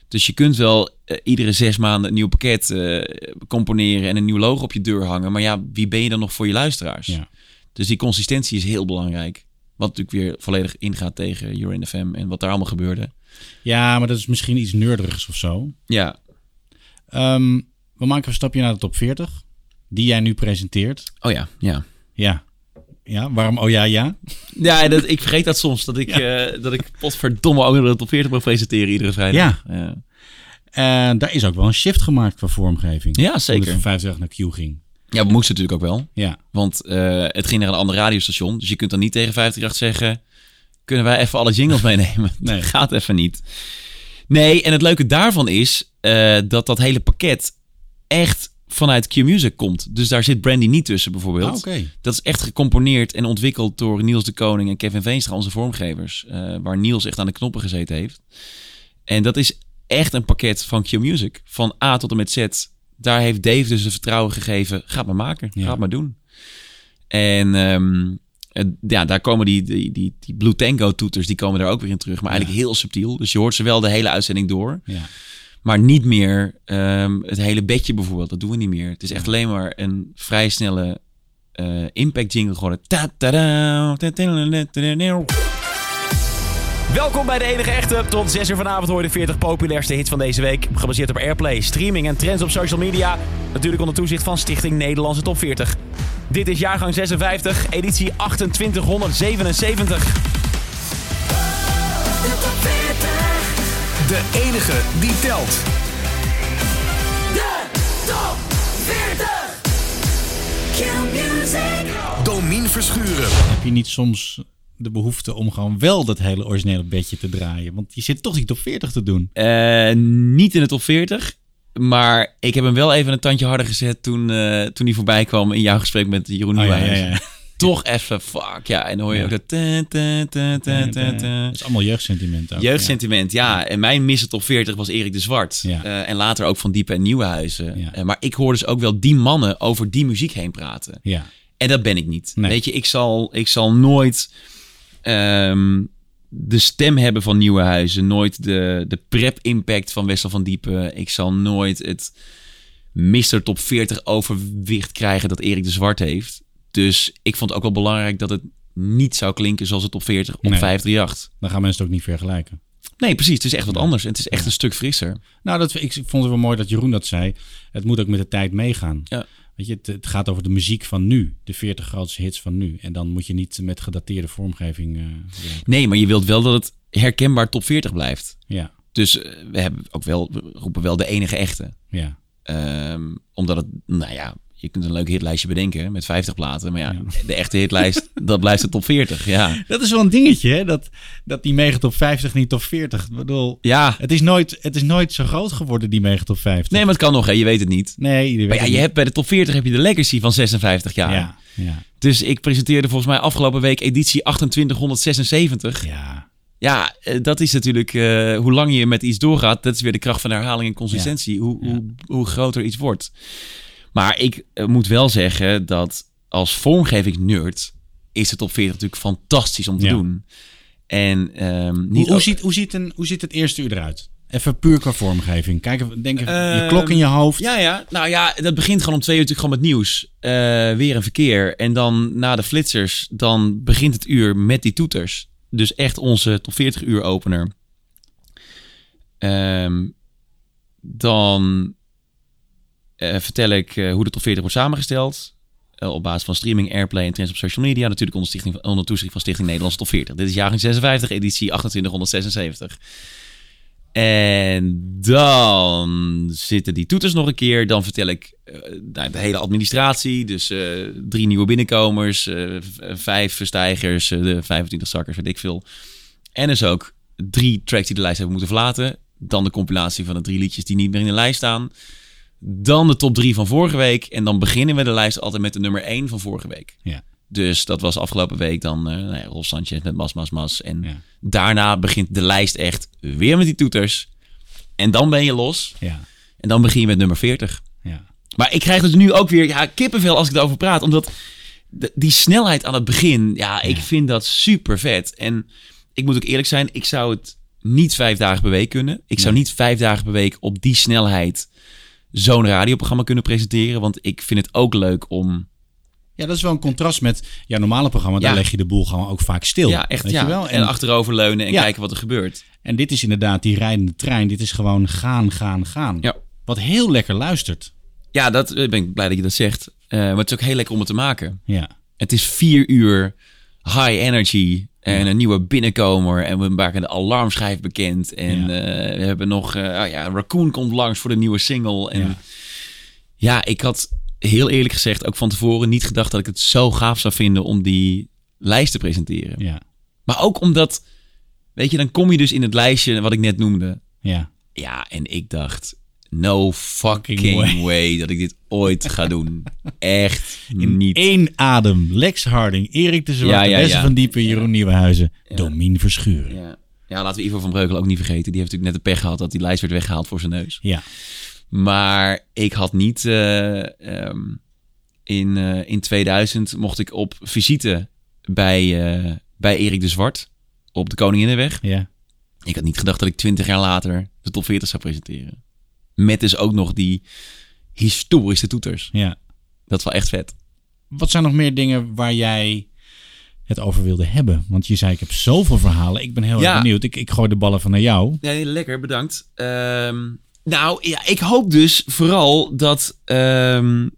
Dus je kunt wel eh, iedere zes maanden een nieuw pakket eh, componeren... en een nieuw logo op je deur hangen. Maar ja, wie ben je dan nog voor je luisteraars? Ja. Dus die consistentie is heel belangrijk. Wat natuurlijk weer volledig ingaat tegen Your FM en wat daar allemaal gebeurde. ja, maar dat is misschien iets neurderigs of zo. Ja, Ehm, we maken een stapje naar de top 40. Die jij nu presenteert. oh ja, ja. Ja. Ja, waarom? Oh ja, ja. Ja, dat, ik vergeet dat soms. Dat ik, eh, dat ik potverdomme ook de top 40 mag presenteren iedere vrijdag. Ja, ja. En daar is ook wel een shift gemaakt qua vormgeving. Ja, Toen zeker. het van 50 naar Q ging. Ja, we moesten natuurlijk ook wel. Ja. Want eh, het ging naar een ander radiostation. Dus je kunt dan niet tegen 538 zeggen... kunnen wij even alle jingles meenemen? <laughs> Nee. Dat <laughs> gaat even niet. Nee, en het leuke daarvan is... eh, dat dat hele pakket echt vanuit Q-Music komt. Dus daar zit Brandy niet tussen bijvoorbeeld. Ah, oké. Dat is echt gecomponeerd en ontwikkeld door Niels de Koning en Kevin Veenstra, onze vormgevers. eh, waar Niels echt aan de knoppen gezeten heeft. En dat is echt een pakket van Q-Music. Van A tot en met Z. Daar heeft Dave dus het vertrouwen gegeven. Ga het maar maken. Ga het maar doen. En ehm, eh, ja, daar komen die, die, die, die Blue Tango toeters, die komen daar ook weer in terug. Maar eigenlijk heel subtiel. Dus je hoort ze wel de hele uitzending door. Ja. Maar niet meer ehm, het hele bedje bijvoorbeeld. Dat doen we niet meer. Het is echt alleen maar een vrij snelle eh, impact jingle geworden. Welkom bij de enige echte. Tot 6 uur vanavond hoor je de 40 populairste hits van deze week. Gebaseerd op Airplay, streaming en trends op social media. Natuurlijk onder toezicht van Stichting Nederlandse Top 40. Dit is jaargang 56, editie 2877. De top 40. De enige die telt. De top 40. Q-music. Domien Verschuren. Heb je niet soms de behoefte om gewoon wel dat hele originele bedje te draaien? Want je zit toch die top 40 te doen. Eh, niet in de top 40. Maar ik heb hem wel even een tandje harder gezet toen, eh, toen hij voorbij kwam in jouw gesprek met Jeroen Oh, ja, ja, ja. Toch even, fuck ja. En dan hoor je ook dat... ta, ta, ta. Dat is allemaal jeugdsentiment ook. Jeugdsentiment, ja. En mijn missen top 40 was Erik de Zwart. Ja. Eh, en later ook van Diepe en Nieuwenhuizen. Maar ik hoor dus ook wel die mannen over die muziek heen praten. Ja. ja. En dat ben ik niet. Nee. Weet je, ik zal, ik zal nooit ehm, de stem hebben van Nieuwenhuizen. Nooit de, de prep-impact van Wessel van Diepen. Ik zal nooit het Mr. Top 40 overwicht krijgen dat Erik de Zwart heeft. Dus ik vond het ook wel belangrijk dat het niet zou klinken zoals het top 40 op Nee. 538. Dan gaan mensen het ook niet vergelijken. Nee, precies. Het is echt wat anders. En het is echt een stuk frisser. Nou, dat, ik vond het wel mooi dat Jeroen dat zei. Het moet ook met de tijd meegaan. Ja. Weet je, het, het gaat over de muziek van nu. De 40 grootste hits van nu. En dan moet je niet met gedateerde vormgeving eh. Nee, maar je wilt wel dat het herkenbaar top 40 blijft. Ja, Dus eh, we hebben ook wel, we roepen wel de enige echte. ja. Ehm, omdat het, nou ja, je kunt een leuk hitlijstje bedenken met 50 platen. Maar ja, de echte hitlijst, <laughs> dat blijft de top 40. Ja. Dat is wel een dingetje, hè? Dat, dat die mega top 50 niet top 40. Ik bedoel, ja. het, is nooit, het is nooit zo groot geworden, die mega top 50. Nee, maar het kan nog, hè? je weet het niet. Nee, je maar ja, je hebt bij de top 40 heb je de legacy van 56 jaar. Ja, ja. Dus ik presenteerde volgens mij afgelopen week editie 2876. Ja. Ja, eh, dat is natuurlijk uh, hoe lang je met iets doorgaat. Dat is weer de kracht van herhaling en consistentie. Hoe, ja. hoe, hoe groter iets wordt. Maar ik uh, moet wel zeggen dat als vormgeving-nerd is de top 40 natuurlijk fantastisch om te Ja. doen. En um, niet Hoe, hoe, ziet, hoe, ziet een, hoe ziet het eerste uur eruit? Even puur qua vormgeving. Kijk, even- denk even, je Ehm, klok in je hoofd. Ja, ja. Nou ja, dat begint gewoon om twee uur natuurlijk gewoon met nieuws. Eh, weer een verkeer. En dan na de flitsers, dan begint het uur met die toeters. Dus echt onze top 40 uur opener. Ehm, dan eh, vertel ik eh, hoe de top 40 wordt samengesteld. Eh, op basis van streaming, airplay en trends op social media. Natuurlijk onder, stichting, onder toezicht van Stichting Nederlandse Top 40. Dit is jaargang 56, editie 2876. En dan zitten die toeters nog een keer. Dan vertel ik nou, de hele administratie. Dus drie nieuwe binnenkomers, vijf stijgers, eh, de 25 zakkers, weet ik veel. En dus ook drie tracks die de lijst hebben moeten verlaten. Dan de compilatie van de drie liedjes die niet meer in de lijst staan. Dan de top drie van vorige week. En dan beginnen we de lijst altijd met de nummer één van vorige week. Ja. Dus dat was afgelopen week dan eh nou ja, Rolf Sanchez met Mas Mas Mas. En Ja. daarna begint de lijst echt weer met die toeters. En dan ben je los. Ja. En dan begin je met nummer 40. Ja. Maar ik krijg dus nu ook weer ja, kippenvel als ik erover praat. Omdat de- die snelheid aan het begin, ja, ik vind dat super vet. En ik moet ook eerlijk zijn, ik zou het niet vijf dagen per week kunnen. Ik zou niet vijf dagen per week op die snelheid zo'n radioprogramma kunnen presenteren. Want ik vind het ook leuk om... ja, dat is wel een contrast met jouw normale programma. Daar Ja. leg je de boel gewoon ook vaak stil. ja, echt, weet ja. Je wel? En, achteroverleunen en Ja. kijken wat er gebeurt. En dit is inderdaad die rijdende trein. Dit is gewoon gaan, gaan, gaan. Ja. Wat heel lekker luistert. Ja, dat eh, ben ik blij dat je dat zegt. Eh, maar het is ook heel lekker om het te maken. Ja. Het is vier uur high energy en een nieuwe binnenkomer. En we maken de alarmschijf bekend. En Ja. eh, we hebben nog... eh, oh ja, Raccoon komt langs voor de nieuwe single. En Ja. ja. ik had heel eerlijk gezegd ook van tevoren niet gedacht dat ik het zo gaaf zou vinden om die lijst te presenteren. Ja. Maar ook omdat, weet je, dan kom je dus in het lijstje wat ik net noemde. Ja. Ja, en ik dacht, no fucking way. dat ik dit ooit ga doen. <laughs> Echt In niet. één adem. Lex Harding, Erik de Zwarte, Ja, ja, van Diepen, Jeroen Nieuwenhuizen. Domien Verschuren. Ja. ja, laten we Ivo van Breukelen ook niet vergeten. Die heeft natuurlijk net de pech gehad dat die lijst werd weggehaald voor zijn neus. Ja. Maar ik had niet... eh, ehm, in, eh, in 2000 mocht ik op visite bij, eh, bij Erik de Zwart op de Koninginnenweg. Ja. Ik had niet gedacht dat ik 20 jaar later de top 40 zou presenteren. Met dus ook nog die historische toeters. ja. Dat is wel echt vet. Wat zijn nog meer dingen waar jij het over wilde hebben? Want je zei, ik heb zoveel verhalen. Ik ben heel Ja. erg benieuwd. Ik, ik gooi de ballen van naar jou. Ja, heel lekker, bedankt. Ehm, nou, ja, ik hoop dus vooral dat... ehm,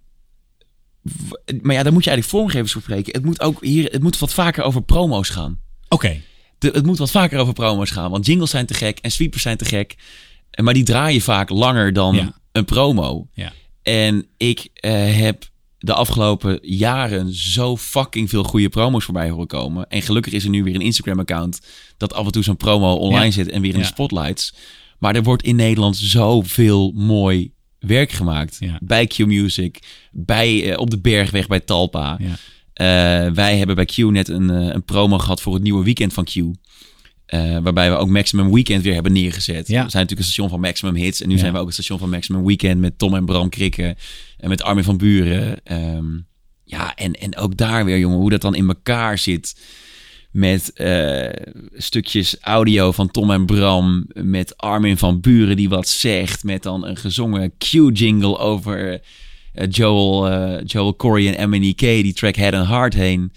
w- maar ja, daar moet je eigenlijk vormgevers voor spreken. Het moet ook hier, het moet wat vaker over promo's gaan. Oké. De, het moet wat vaker over promo's gaan. Want jingles zijn te gek en sweepers zijn te gek. Maar die draaien vaak langer dan Ja. een promo. Ja. En ik eh, heb de afgelopen jaren zo fucking veel goede promos voorbij horen komen. En gelukkig is er nu weer een Instagram-account dat af en toe zo'n promo online Ja. zit en weer in de spotlights. Maar er wordt in Nederland zoveel mooi werk gemaakt. Bij Q Music, bij, eh, op de Bergweg bij Talpa. Eh, wij hebben bij Q net een, een promo gehad voor het nieuwe weekend van Q. Eh, waarbij we ook Maximum Weekend weer hebben neergezet. Ja. We zijn natuurlijk een station van Maximum Hits. En nu Ja. zijn we ook het station van Maximum Weekend met Tom en Bram Krikken. En met Armin van Buren. Ehm, ja, en, en ook daar weer, jongen, hoe dat dan in elkaar zit. Met eh, stukjes audio van Tom en Bram. Met Armin van Buren die wat zegt. Met dan een gezongen Q-jingle over eh, Joel, Joel Corey en MNEK. Die track Head and Heart heen.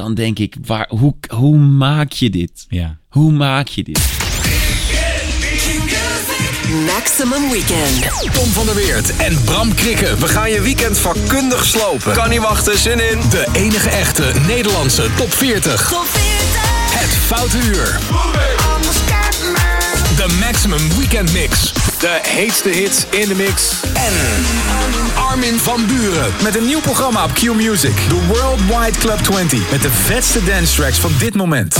Dan denk ik, waar, hoe, hoe maak je dit? Ja. Hoe maak je dit? Maximum Weekend. Tom van der Weert en Bram Krikken. We gaan je weekend vakkundig slopen. Kan niet wachten, zin in. De enige echte Nederlandse top 40. Top 40. Het Foute Uur. De Maximum Weekend Mix. De heetste hits in de mix. En Armin van Buren met een nieuw programma op Q Music. De Worldwide Club 20. Met de vetste dance tracks van dit moment.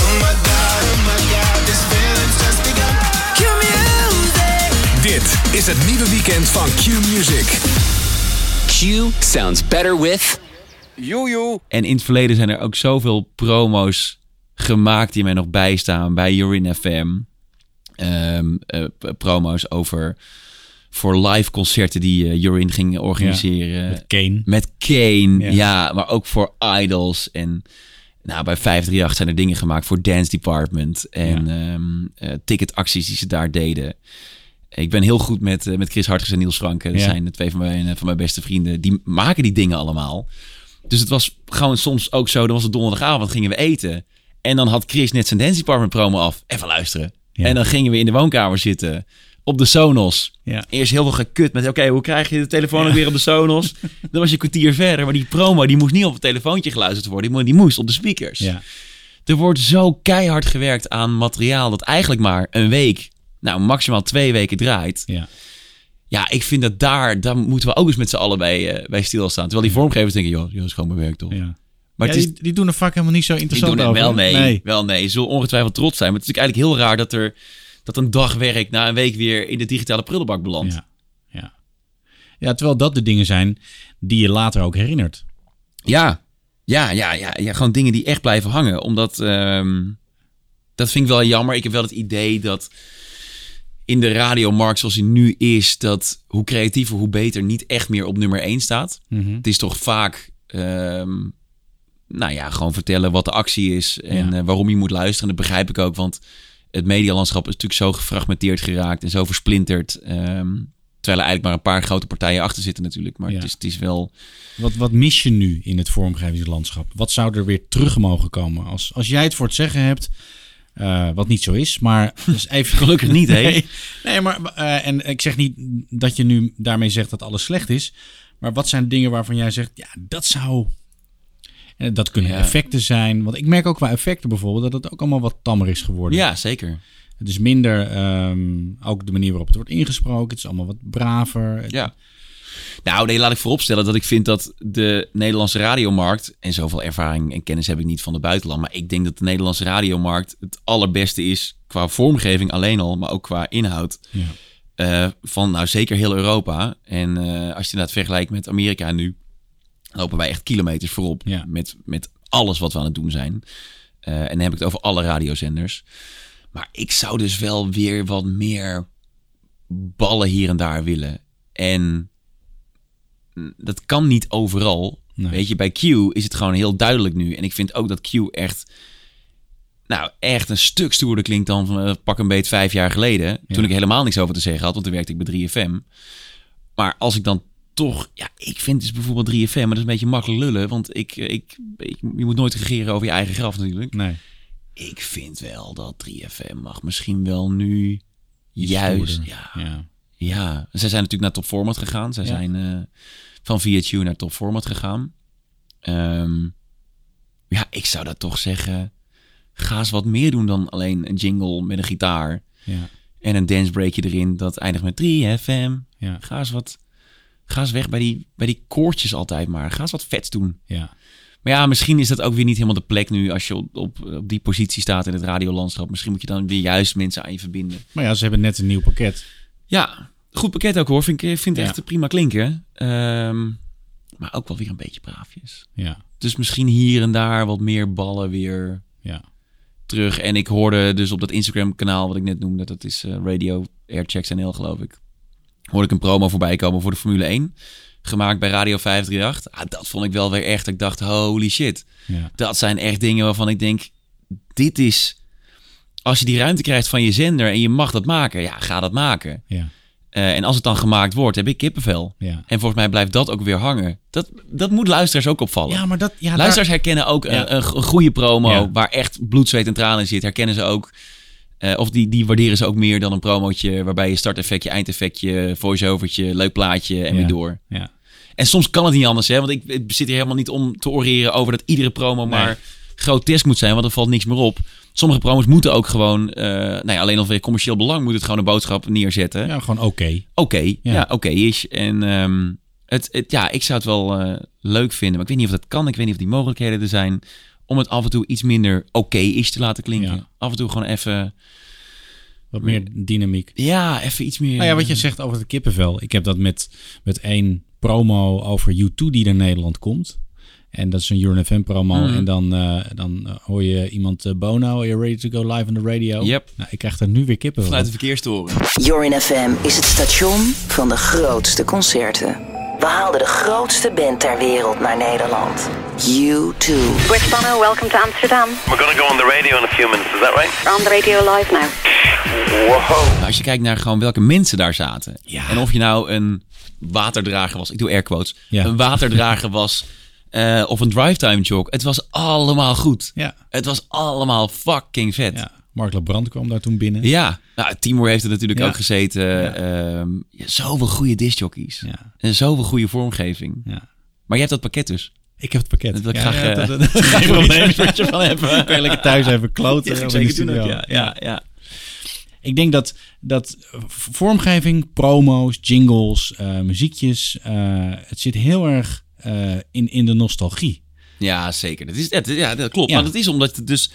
Dit is het nieuwe weekend van Q Music. Q sounds better with... Joejoe. En in het verleden zijn er ook zoveel promo's gemaakt die mij nog bijstaan. Bij Urin FM. Ehm, eh, promo's over voor live concerten die uh, ging organiseren. met Kane. Met Kane, Ja. ja. Maar ook voor Idols. En nou, bij 538 zijn er dingen gemaakt voor Dance Department. En ehm, eh, ticketacties die ze daar deden. Ik ben heel goed met, met Chris Hartges en Niels Franke. Dat zijn de twee van mijn, van mijn beste vrienden. Die maken die dingen allemaal. Dus het was gewoon soms ook zo. Dan was het donderdagavond, gingen we eten. En dan had Chris net zijn Dance Department promo af. Even luisteren. En dan gingen we in de woonkamer zitten. Op de Sonos. Ja. Eerst heel veel gekut met... Oké, hoe krijg je de telefoon ook weer op de Sonos? <laughs> dan was je een kwartier verder. Maar die promo die moest niet op het telefoontje geluisterd worden. Die Die moest op de speakers. Ja. Er wordt zo keihard gewerkt aan materiaal... dat eigenlijk maar een week... Nou, maximaal twee weken draait. Ja. Ja, ik vind dat daar... daar moeten we ook eens met z'n allen bij, eh, bij stilstaan. Terwijl die vormgevers denken... joh, joh, dat is gewoon mijn werk toch? Ja. Maar Ja, is, die, die doen er vaak helemaal niet zo die interessant doen het over. wel nee, nee. Wel nee. Ze zullen ongetwijfeld trots zijn. Maar het is natuurlijk eigenlijk heel raar dat er dat een dag werk na een week weer in de digitale prullenbak belandt. Ja. Ja. ja, terwijl dat de dingen zijn die je later ook herinnert. Ja, ja, ja, ja, ja. Gewoon dingen die echt blijven hangen. Omdat, ehm, dat vind ik wel jammer. Ik heb wel het idee dat in de radiomarkt zoals die nu is, dat hoe creatiever, hoe beter niet echt meer op nummer 1 staat. Mhm. Het is toch vaak, ehm, nou ja, gewoon vertellen wat de actie is en Ja. eh, waarom je moet luisteren. Dat begrijp ik ook, want het medialandschap is natuurlijk zo gefragmenteerd geraakt en zo versplinterd. ehm, terwijl er eigenlijk maar een paar grote partijen achter zitten natuurlijk. Maar Ja. het, is, het is wel... Wat, wat mis je nu in het vormgevingslandschap? Wat zou er weer terug mogen komen? Als, als jij het voor het zeggen hebt, eh, wat niet zo is, maar <laughs> dus even Gelukkig niet, hè? Nee, nee maar eh, en ik zeg niet dat je nu daarmee zegt dat alles slecht is, maar wat zijn dingen waarvan jij zegt, ja, dat zou. En dat kunnen Ja. effecten zijn. Want ik merk ook qua effecten bijvoorbeeld dat het ook allemaal wat tammer is geworden. Ja, zeker. Het is minder, ehm, ook de manier waarop het wordt ingesproken. Het is allemaal wat braver. Ja. Nou, nee, laat ik vooropstellen dat ik vind dat de Nederlandse radiomarkt... en zoveel ervaring en kennis heb ik niet van het buitenland... maar ik denk dat de Nederlandse radiomarkt het allerbeste is... qua vormgeving alleen al, maar ook qua inhoud... Ja. eh, van nou zeker heel Europa. En eh, als je dat vergelijkt met Amerika nu... lopen wij echt kilometers voorop Ja. met, met alles wat we aan het doen zijn. Eh, en dan heb ik het over alle radiozenders. Maar ik zou dus wel weer wat meer ballen hier en daar willen. En mm, dat kan niet overal. Nee. Weet je, bij Q is het gewoon heel duidelijk nu. En ik vind ook dat Q echt, nou, echt een stuk stoerder klinkt dan van eh, pak een beet vijf jaar geleden. Toen ik helemaal niks over te zeggen had, want toen werkte ik bij 3FM. Maar als ik dan toch, ja, ik vind dus bijvoorbeeld 3FM, maar dat is een beetje makkelijk lullen. Want ik, eh, ik, ik je moet nooit regeren over je eigen graf natuurlijk. Nee. Ik vind wel dat 3FM mag misschien wel nu juist, Stoerder. ja, ja. ja, zij zijn natuurlijk naar Top Format gegaan. Zij Ja. zijn eh, van VHU naar Top Format gegaan. Ehm, ja, ik zou dat toch zeggen. Ga eens wat meer doen dan alleen een jingle met een gitaar. Ja. En een dancebreakje erin dat eindigt met 3FM. Ja. Ga eens wat. Ga eens weg bij die, bij die koortjes altijd maar. Ga eens wat vets doen. Ja. Maar ja, misschien is dat ook weer niet helemaal de plek nu als je op, op, op die positie staat in het radiolandschap. Misschien moet je dan weer juist mensen aan je verbinden. Maar ja, ze hebben net een nieuw pakket. Ja, goed pakket ook hoor. Vind ik vind het Ja. echt prima klinken. Ehm, maar ook wel weer een beetje braafjes. Ja. Dus misschien hier en daar wat meer ballen weer Ja. terug. En ik hoorde dus op dat Instagram kanaal wat ik net noemde. Dat is eh, Radio Airchecks NL geloof ik. Hoorde ik een promo voorbij komen voor de Formule 1. Gemaakt bij Radio 538. Ah, dat vond ik wel weer echt. Ik dacht holy shit. Ja. Dat zijn echt dingen waarvan ik denk, dit is... Als je die ruimte krijgt van je zender en je mag dat maken, ja, ga dat maken. Ja. Eh, en als het dan gemaakt wordt, heb ik kippenvel. Ja. En volgens mij blijft dat ook weer hangen. Dat, dat moet luisteraars ook opvallen. Ja, maar dat... Ja, luisteraars daar- herkennen ook een, een go- goede promo waar echt bloed, zweet en tranen in zit. Herkennen ze ook. Eh, of die, die waarderen ze ook meer dan een promootje waarbij je starteffectje, eindeffectje, voice-overtje, leuk plaatje en Ja. weer door. Ja. En soms kan het niet anders, hè? Want ik, ik zit hier helemaal niet om te oreren over dat iedere promo maar grotesk moet zijn, want er valt niks meer op. sommige promos moeten ook gewoon, eh nou ja, alleen al weer commercieel belang, moet het gewoon een boodschap neerzetten. Ja, gewoon oké. Oké, ja, oké is. En ehm, het, het, ja, ik zou het wel eh, leuk vinden, maar ik weet niet of dat kan. Ik weet niet of die mogelijkheden er zijn om het af en toe iets minder oké is te laten klinken. Af en toe gewoon even... Wat meer dynamiek. Ja, even iets meer... Nou ja, wat je zegt over het kippenvel. Ik heb dat met, met één promo over U2 die naar Nederland komt. En dat is een Urban FM promo. Mhm. En dan, eh, dan eh, hoor je iemand, eh, Bono, are you ready to go live on the radio? Yep. Nou, ik krijg daar nu weer kippenvel. Vanuit de verkeerstoren. Jorin FM is het station van de grootste concerten. We haalden de grootste band ter wereld naar Nederland. U2. Rich Bono, welcome to Amsterdam. We're going to go on the radio in a few minutes, is that right? We're on the radio live now. Wow. Als je kijkt naar gewoon welke mensen daar zaten. En of je nou een waterdrager was. Ik doe air quotes. Ja. Een waterdrager was. eh, of een drivetime jog. Het was allemaal goed. Ja. Het was allemaal fucking vet. Ja. Mark Labrand kwam daar toen binnen. Ja, nou, Timur heeft er natuurlijk Ja. ook gezeten. Ehm, ja, zoveel goede discjockeys. En zoveel goede vormgeving. Ja. Maar jij hebt dat pakket dus. Ik heb het pakket. Dat wil ik Ja, graag, ja, eh, dat- <laughs> dat- dat- geen <laughs> probleem. shirtje van hebben. <laughs> Kan je lekker thuis even kloten. Ja, zeker doen ook, ja. Ja, ja. Ik denk dat, dat vormgeving, promo's, jingles, eh, muziekjes, eh, het zit heel erg in, in de nostalgie. Ja, zeker. Dat, is, het, ja, dat klopt. Maar dat is omdat het dus...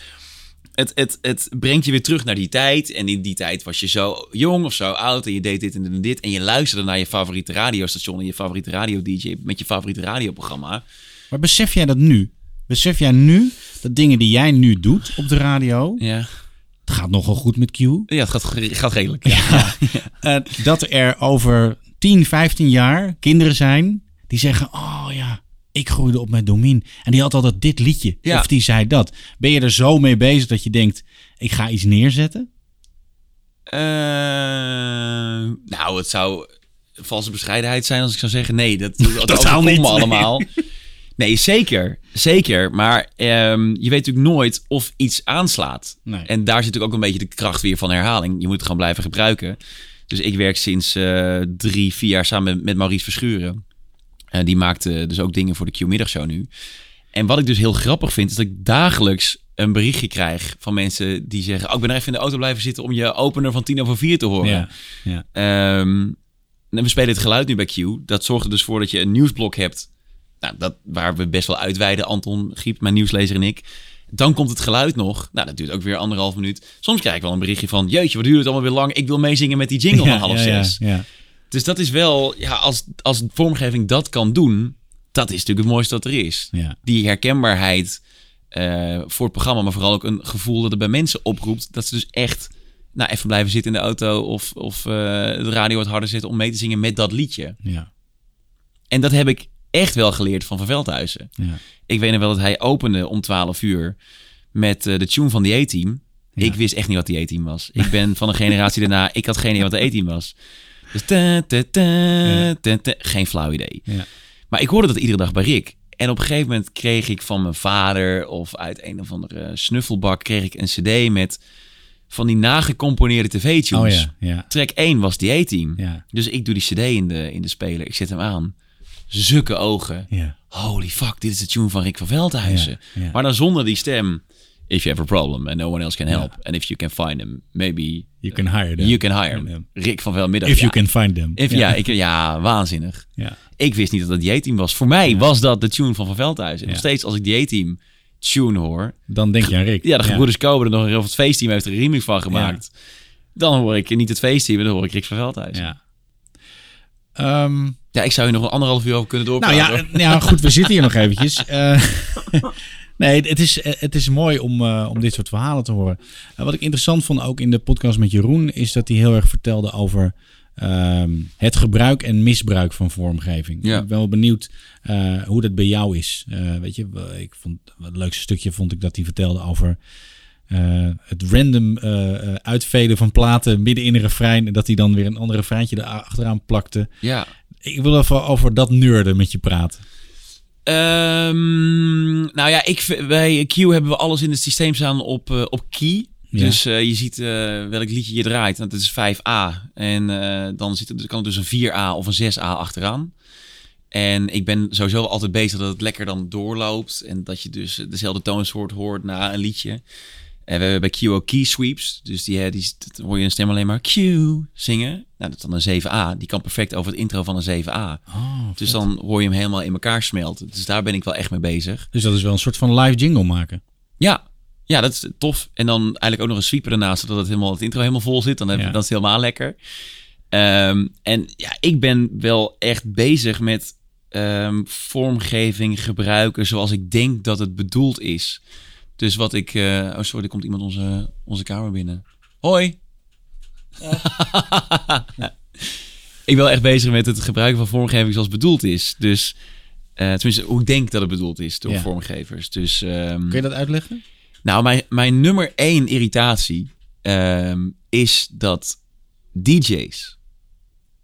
Het, het, het brengt je weer terug naar die tijd. En in die tijd was je zo jong of zo oud. En je deed dit en dit en je luisterde naar je favoriete radiostation. En je favoriete radio-dj. Met je favoriete radioprogramma. Maar besef jij dat nu? Besef jij nu dat dingen die jij nu doet op de radio, Ja. het gaat nogal goed met Q, Ja, het gaat, gaat redelijk. <laughs> eh, dat er over 10, 15 jaar kinderen zijn die zeggen, oh ja, ik groeide op met Domien. En die had altijd dit liedje. Ja. Of die zei dat. Ben je er zo mee bezig dat je denkt, ik ga iets neerzetten? Eh, nou, het zou valse bescheidenheid zijn als ik zou zeggen... Nee, dat, <laughs> dat, dat Totaal overkomt niet, me nee. allemaal. <laughs> Nee, zeker. Zeker. Maar ehm, je weet natuurlijk nooit of iets aanslaat. Nee. En daar zit natuurlijk ook een beetje de kracht weer van herhaling. Je moet het gewoon blijven gebruiken. Dus ik werk sinds eh, drie, vier jaar samen met, met Maurice Verschuren. Eh, die maakte dus ook dingen voor de Q-middagshow nu. En wat ik dus heel grappig vind, is dat ik dagelijks een berichtje krijg van mensen die zeggen... Oh, ik ben er even in de auto blijven zitten om je opener van tien over vier te horen. Ja, ja. Ehm, en we spelen het geluid nu bij Q. Dat zorgt er dus voor dat je een nieuwsblok hebt. Nou, dat, waar we best wel uitweiden, Anton Giep, mijn nieuwslezer en ik. Dan komt het geluid nog. Nou, dat duurt ook weer anderhalf minuut. Soms krijg ik wel een berichtje van... Jeetje, wat duurt het allemaal weer lang. Ik wil meezingen met die jingle Ja, van half zes. ja. Dus dat is wel... Ja, als, als vormgeving dat kan doen... Dat is natuurlijk het mooiste dat er is. Ja. Die herkenbaarheid eh, voor het programma... maar vooral ook een gevoel dat het bij mensen oproept... dat ze dus echt nou, even blijven zitten in de auto... of, of eh, de radio wat harder zetten om mee te zingen met dat liedje. Ja. En dat heb ik echt wel geleerd van Van Veldhuizen. Ja. Ik weet nog wel dat hij opende om 12 uur met eh, de tune van die A-team. Ik wist echt niet wat die A-team was. Ik ben van een generatie <laughs> daarna, ik had geen idee wat de A-team was. Dus ta, ta, ta, geen flauw idee. Ja. Maar ik hoorde dat iedere dag bij Rick. En op een gegeven moment kreeg ik van mijn vader of uit een of andere snuffelbak kreeg ik een cd met van die nagecomponeerde tv-tunes. Oh ja, ja. Track 1 was die A-team. Ja. Dus ik doe die cd in de, in de speler. Ik zet hem aan. Zukke ogen. Ja. Holy fuck, dit is de tune van Rick van Veldhuizen. Maar dan zonder die stem. If you have a problem and no one else can help. And if you can find them, maybe You can hire them. you can hire them. Rick van Veldmiddag. If ja. you can find them. If, ja. ik, ja, waanzinnig. Ja. Ik wist niet dat dat die A-team was. Voor mij was dat de tune van Van Veldhuizen. En nog steeds als ik die A-team tune hoor. Dan denk je aan Rick. Ja, de gebroeders Kober er nog of het feestteam heeft er een remix van gemaakt. Dan hoor ik niet het feestteam, maar dan hoor ik Rick van Veldhuizen. Ja. Ehm, Ja, ik zou je nog een anderhalf uur over kunnen nou doorpraten. ja, ja, goed, we zitten hier nog eventjes. <laughs> Eh, nee, het is, eh, het is mooi om, eh, om dit soort verhalen te horen. Eh, wat ik interessant vond ook in de podcast met Jeroen, is dat hij heel erg vertelde over ehm, het gebruik en misbruik van vormgeving. Ja. Ik ben wel benieuwd hoe dat bij jou is. Weet je, ik vond het leukste stukje vond ik dat hij vertelde over het random uitveden van platen midden in een refrein en dat hij dan weer een ander refreintje erachteraan plakte. ja. Ik wil even over dat neurden met je praten. Ehm, nou ja, ik, bij Q hebben we alles in het systeem staan op, eh, op key. Ja. Dus eh, je ziet eh, welk liedje je draait. Dat is 5A. En dan zit er, kan er dus een 4A of een 6A achteraan. En ik ben sowieso altijd bezig dat het lekker dan doorloopt. En dat je dus dezelfde toonsoort hoort na een liedje. En we hebben bij Q ook key sweeps. Dus die, die dat hoor je een stem alleen maar Q zingen. Nou, dat is dan een 7A. Die kan perfect over het intro van een 7A. dus dan hoor je hem helemaal in elkaar smelten. Dus daar ben ik wel echt mee bezig. Dus dat is wel een soort van live jingle maken. Ja, ja, dat is tof. En dan eigenlijk ook nog een sweeper ernaast, zodat het, helemaal, het intro helemaal vol zit. Dan, heb, Ja. is het helemaal lekker. Ehm, en ja, ik ben wel echt bezig met ehm, vormgeving gebruiken zoals ik denk dat het bedoeld is. Dus wat ik... eh, oh, sorry, er komt iemand onze, onze kamer binnen. Hoi! <laughs> ik ben wel echt bezig met het gebruiken van vormgeving zoals het bedoeld is. Dus eh, tenminste, hoe ik denk dat het bedoeld is door Ja. vormgevers. Dus, ehm, Kun je dat uitleggen? nou, mijn, mijn nummer één irritatie ehm, is dat DJ's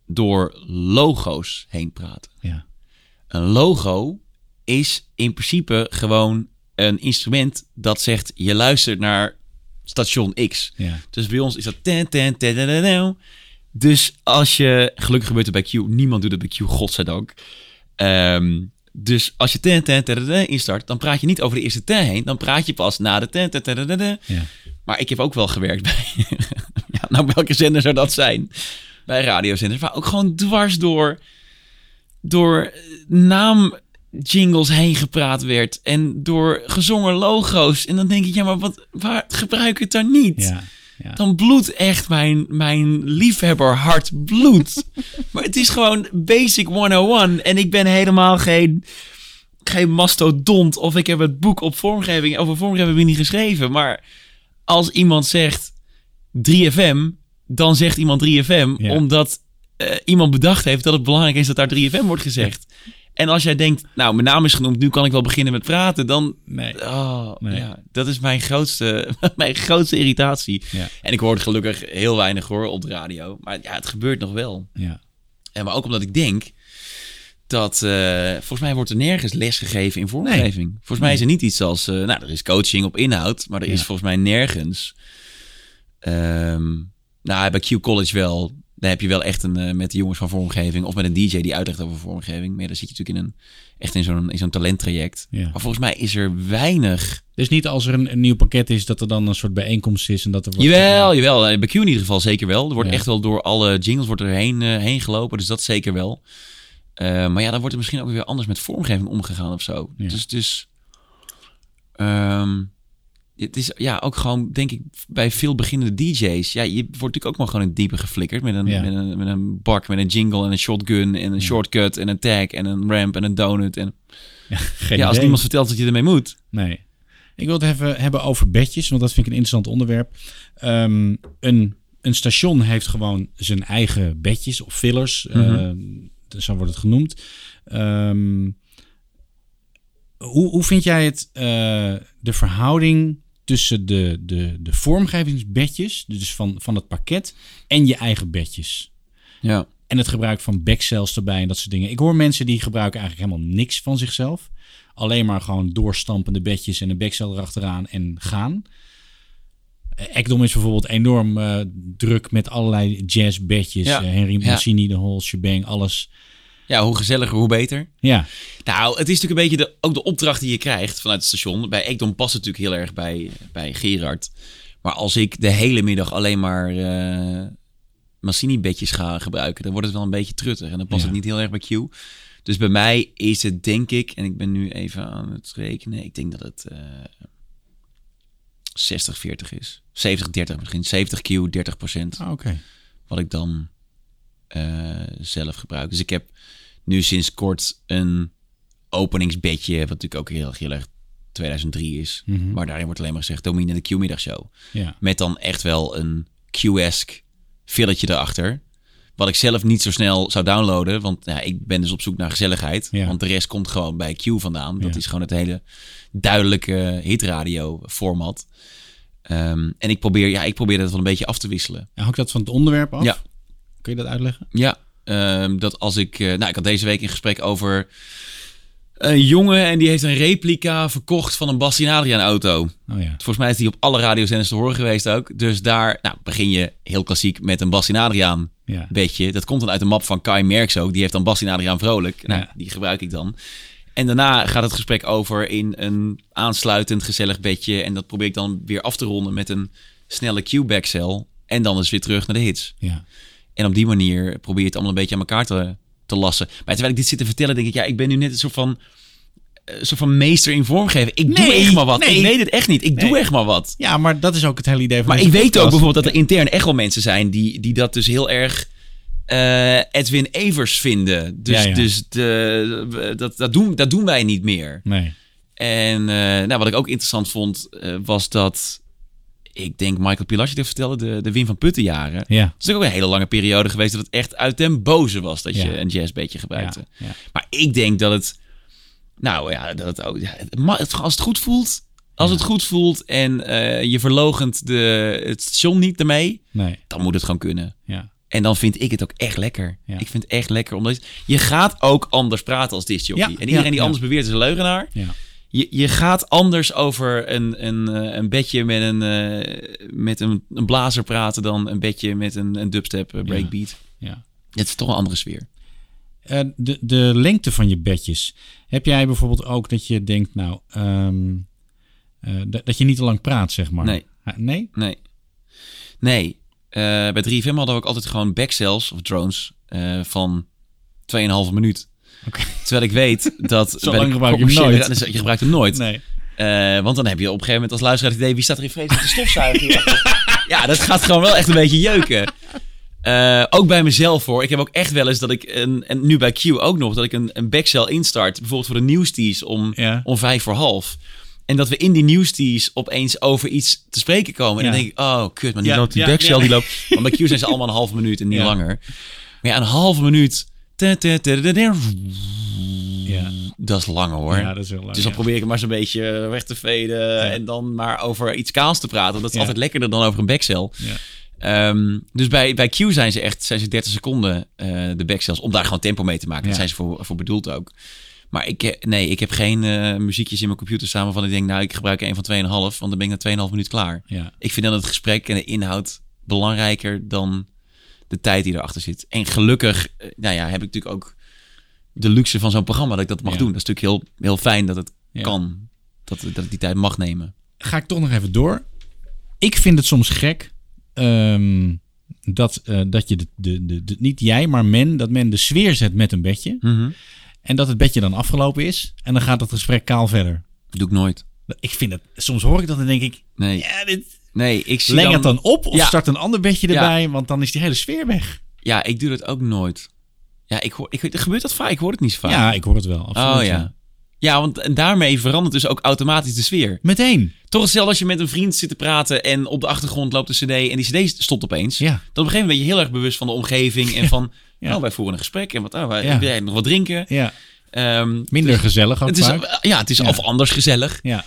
door logo's heen praten. Ja. Een logo is in principe gewoon een instrument dat zegt je luistert naar station X. Ja. Dus bij ons is dat ten, ten, ten, ten, ten. Dus als je, gelukkig gebeurt het bij Q, niemand doet het bij Q, godzijdank. Ehm dus als je ten, ten, ten, ten, instart, dan praat je niet over de eerste ten heen, dan praat je pas na de ten, ten, ten, ten, ten. Ja. Maar ik heb ook wel gewerkt bij, ja, nou welke zender zou dat zijn? Bij radiozenders, waar ook gewoon dwars door, door naam jingles heen gepraat werd en door gezongen logo's. En dan denk ik, ja, maar wat, waar gebruik ik het dan niet? Ja, ja. Dan bloedt echt mijn, mijn liefhebber hart bloed. <laughs> maar het is gewoon basic 101 en ik ben helemaal geen, geen mastodont of ik heb het boek op vormgeving, over vormgeving niet geschreven. Maar als iemand zegt 3FM, dan zegt iemand 3FM Ja. omdat eh, iemand bedacht heeft dat het belangrijk is dat daar 3FM wordt gezegd. En als jij denkt, nou, mijn naam is genoemd, nu kan ik wel beginnen met praten, dan. Nee. Oh, Nee. Ja, dat is mijn grootste, <laughs> mijn grootste irritatie. Ja. En ik hoor het gelukkig heel weinig hoor op de radio. Maar ja, het gebeurt nog wel. Ja. En maar ook omdat ik denk dat eh, volgens mij wordt er nergens les gegeven in vormgeving. Volgens mij is er niet iets als, eh, nou, er is coaching op inhoud, maar er is volgens mij nergens. Ehm, nou, bij Q College wel. Daar heb je wel echt een eh, met de jongens van vormgeving of met een DJ die uitlegt over vormgeving. Maar dan zit je natuurlijk in een echt in zo'n in zo'n talenttraject. Ja. Maar volgens mij is er weinig. Dus niet als er een, een nieuw pakket is, dat er dan een soort bijeenkomst is en dat er wordt... Jawel, jawel. Eh, Bij Q in ieder geval zeker wel. Er wordt Ja. echt wel door alle jingles wordt er heen, eh, heen gelopen. Dus dat zeker wel. Maar ja, dan wordt er misschien ook weer anders met vormgeving omgegaan of zo. Ja. Dus, dus ehm, het is ja ook gewoon, denk ik, bij veel beginnende DJ's. Ja, je wordt natuurlijk ook maar gewoon in het diepe geflikkerd. Met een, Ja. met, een, met een bak, met een jingle en een shotgun en een shortcut en een tag en een ramp en een donut. En, Geen ja, als idee. niemand vertelt dat je ermee moet. Nee. Ik wil het even hebben over bedjes, want dat vind ik een interessant onderwerp. Ehm, een, een station heeft gewoon zijn eigen bedjes of fillers, eh, zo wordt het genoemd. Ehm, hoe, hoe vind jij het, eh, de verhouding tussen de, de, de vormgevingsbedjes, dus van, van het pakket, en je eigen bedjes? Ja. En het gebruik van backcells erbij en dat soort dingen. Ik hoor mensen die gebruiken eigenlijk helemaal niks van zichzelf. Alleen maar gewoon doorstampende bedjes en een backcell erachteraan en gaan. Eh, Ekdom is bijvoorbeeld enorm eh, druk met allerlei jazzbedjes. Ja. Eh, Henry Ja. Mancini, de whole shebang, alles. Ja, hoe gezelliger, hoe beter. Ja, Nou, het is natuurlijk een beetje de, ook de opdracht die je krijgt vanuit het station. Bij Ekdom past het natuurlijk heel erg bij, bij Gerard. Maar als ik de hele middag alleen maar eh Massini-bedjes ga gebruiken, dan wordt het wel een beetje truttig. En dan past Ja. het niet heel erg bij Q. Dus bij mij is het denk ik, en ik ben nu even aan het rekenen, ik denk dat het eh 60-40 is. 70-30 misschien. 70 Q, 30 procent. Ah, oké. Wat ik dan zelf gebruik. Dus ik heb nu sinds kort een openingsbedje, wat natuurlijk ook heel, heel erg 2003 is. Mhm. Maar daarin wordt alleen maar gezegd Domine de Q-middagshow. Ja. Met dan echt wel een Q-esque filletje erachter. Wat ik zelf niet zo snel zou downloaden. Want ja, ik ben dus op zoek naar gezelligheid. Ja. Want de rest komt gewoon bij Q vandaan. Dat Ja. is gewoon het hele duidelijke hitradio format. Ehm, en ik probeer, ja, ik probeer dat wel een beetje af te wisselen. En hangt dat van het onderwerp af? Ja. Kun je dat uitleggen? Ja, ehm, dat als ik... eh, nou, ik had deze week een gesprek over een jongen... en die heeft een replica verkocht van een Bastien Adriaan auto. Oh ja. Volgens mij is die op alle radiozenders te horen geweest ook. Dus daar nou, begin je heel klassiek met een Bastien Adriaan Ja. bedje. Dat komt dan uit de map van Kai Merks ook. Die heeft dan Bastien Adriaan Vrolijk. Nou, Ja. die gebruik ik dan. En daarna gaat het gesprek over in een aansluitend gezellig bedje. En dat probeer ik dan weer af te ronden met een snelle cue-backcel. En dan is weer terug naar de hits. Ja. En op die manier probeer je het allemaal een beetje aan elkaar te, te lassen. Maar terwijl ik dit zit te vertellen, denk ik, ja, ik ben nu net een soort van, eh, een soort van meester in vormgeven. Ik doe echt maar wat. nee. Ik weet het echt niet. Ik doe echt maar wat. Ja, maar dat is ook het hele idee van Maar ik weet ook bijvoorbeeld dat er intern echt wel mensen zijn die, die dat dus heel erg eh, Edwin Evers vinden. Dus, Ja, ja. dus de, dat, dat, doen, dat doen wij niet meer. Nee. En eh, nou, wat ik ook interessant vond, was dat ik denk Michael Pilarczyk dit vertelde, de, de Wim van Putten jaren. Ja. Het is ook een hele lange periode geweest dat het echt uit den boze was dat Ja. je een jazzbeetje gebruikte. Ja, ja. Maar ik denk dat het, nou ja, dat het ook, het als het goed voelt, als het goed voelt en eh, je verlogent de, het station niet ermee, Nee. dan moet het gewoon kunnen. Ja. En dan vind ik het ook echt lekker. Ja. Ik vind het echt lekker, omdat je gaat ook anders praten als discjockey. Ja, en iedereen ja, die anders beweert is een leugenaar. Ja. Je, je gaat anders over een, een, eh, een bedje met, een, eh, met een, een blazer praten dan een bedje met een, een dubstep eh, breakbeat. Ja. Het is toch een andere sfeer. De, de lengte van je bedjes. Heb jij bijvoorbeeld ook dat je denkt, nou, ehm, eh, dat- je niet te lang praat, zeg maar? Nee. Nee? Nee. Nee. Bij 3FM hadden we ook altijd gewoon backcells of drones van 2,5 minuut. Terwijl ik weet dat... <laughs> Zo de lang gebruik je hem nooit. Je gebruikt hem nooit. Nee. Eh, want dan heb je op een gegeven moment als luisteraar het idee... wie staat er in vreselijk te stofzuigen? hier? <laughs> ja, dat gaat gewoon wel echt een beetje jeuken. Eh, ook bij mezelf hoor. Ik heb ook echt wel eens dat ik, een, en nu bij Q ook nog... dat ik een, een backcell instart. Bijvoorbeeld voor de nieuwstease om, Ja. om vijf voor half. En dat we in die nieuwstease opeens over iets te spreken komen. En Ja. dan denk ik, oh kut, maar die Ja, loopt die ja, backcell, ja. die loopt... Want bij Q zijn ze allemaal een halve minuut en niet Ja. langer. Maar ja, een halve minuut... Ja. Dat is lang hoor. Ja, dat is heel lang, Dus dan ja. probeer ik het maar zo'n beetje weg te veden. En dan maar over iets kaals te praten. Want dat is Ja. altijd lekkerder dan over een backcel. Ja. Ehm, dus bij, bij Q zijn ze echt zijn ze 30 seconden eh, de backcells. Om daar gewoon tempo mee te maken. Daar Ja. zijn ze voor, voor bedoeld ook. Maar ik, eh, nee, ik heb geen eh, muziekjes in mijn computer staan waarvan ik denk... nou, ik gebruik een van 2,5. Want dan ben ik na 2,5 minuut klaar. Ja. Ik vind dan het gesprek en de inhoud belangrijker dan de tijd die erachter zit. En gelukkig eh, nou ja, heb ik natuurlijk ook de luxe van zo'n programma dat ik dat mag Ja. doen. Dat is natuurlijk heel, heel fijn dat het Ja. kan. Dat, dat ik die tijd mag nemen. Ga ik toch nog even door. Ik vind het soms gek ehm, dat, eh, dat je de, de, de, de- niet jij, maar men, dat men de sfeer zet met een bedje. Mhm. En dat het bedje dan afgelopen is. En dan gaat het gesprek kaal verder. Doe ik nooit. Ik vind het, soms hoor ik dat en denk ik, Nee. ja, dit, Nee, ik zie leng dan... het dan op of Ja. start een ander bedje Ja. erbij, want dan is die hele sfeer weg. Ja, ik doe dat ook nooit. Ja, ik hoor, ik, gebeurt dat vaak? Ik hoor het niet zo vaak. Ja, ik hoor het wel. Absoluut, oh ja. Ja, want en daarmee verandert dus ook automatisch de sfeer. Meteen. Toch hetzelfde als je met een vriend zit te praten en op de achtergrond loopt de cd en die cd stopt opeens. Ja. Dan op een gegeven moment ben je heel erg bewust van de omgeving en van, Ja. oh, wij voeren een gesprek en wat, oh, wij, jij nog wat drinken? Ja. Ehm, Minder gezellig ook het is, vaak. Ja, het is Ja. of anders gezellig. Ja.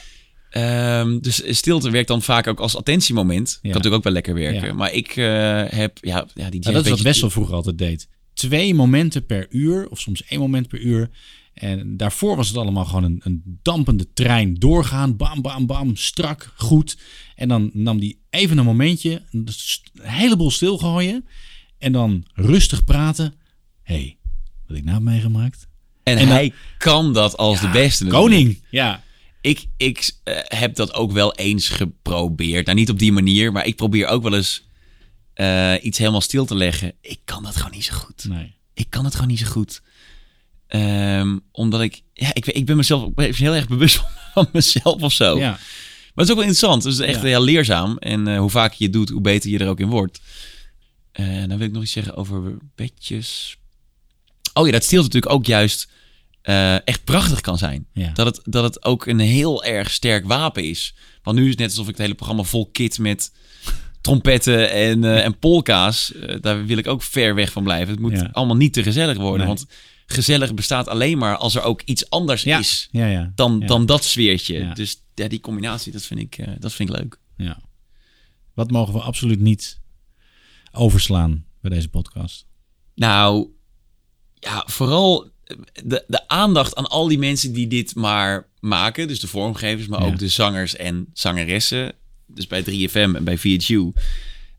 Ehm, dus stilte werkt dan vaak ook als attentiemoment. Kan natuurlijk ook wel lekker werken. Ja. Maar ik eh, heb, ja, ja die dat is wat Wessel vroeger altijd deed. Twee momenten per uur, of soms één moment per uur. En daarvoor was het allemaal gewoon een, een dampende trein doorgaan. Bam, bam, bam, strak, goed. En dan nam hij even een momentje, een heleboel stilgooien. En dan rustig praten. Hé, hey, wat ik nou heb meegemaakt? En, En dan- hij kan dat als de beste. Koning, ja. Ik, ik eh, heb dat ook wel eens geprobeerd. Nou, niet op die manier, maar ik probeer ook wel eens eh, iets helemaal stil te leggen. Ik kan dat gewoon niet zo goed. Nee. Ik kan het gewoon niet zo goed. Ehm, omdat ik, ja, ik, ik ben mezelf ik ben heel erg bewust <laughs> van, mezelf of zo. Ja. Maar het is ook wel interessant. Het is echt Ja. heel leerzaam. En eh, hoe vaker je het doet, hoe beter je er ook in wordt. Dan wil ik nog iets zeggen over bedjes. Oh ja, dat stilte natuurlijk ook juist eh, echt prachtig kan zijn. Ja. Dat, het, dat het ook een heel erg sterk wapen is. Want nu is het net alsof ik het hele programma vol kit met trompetten en, eh, en polka's. Eh, daar wil ik ook ver weg van blijven. Het moet Ja. allemaal niet te gezellig worden. Nee. Want gezellig bestaat alleen maar als er ook iets anders Ja. is dan, dan dat sfeertje. Dus ja, die combinatie, dat vind ik, dat vind ik leuk. Ja. Wat mogen we absoluut niet overslaan bij deze podcast? Nou, ja, vooral de, de aandacht aan al die mensen die dit maar maken. Dus de vormgevers, maar Ja. ook de zangers en zangeressen. Dus bij 3FM en bij VHU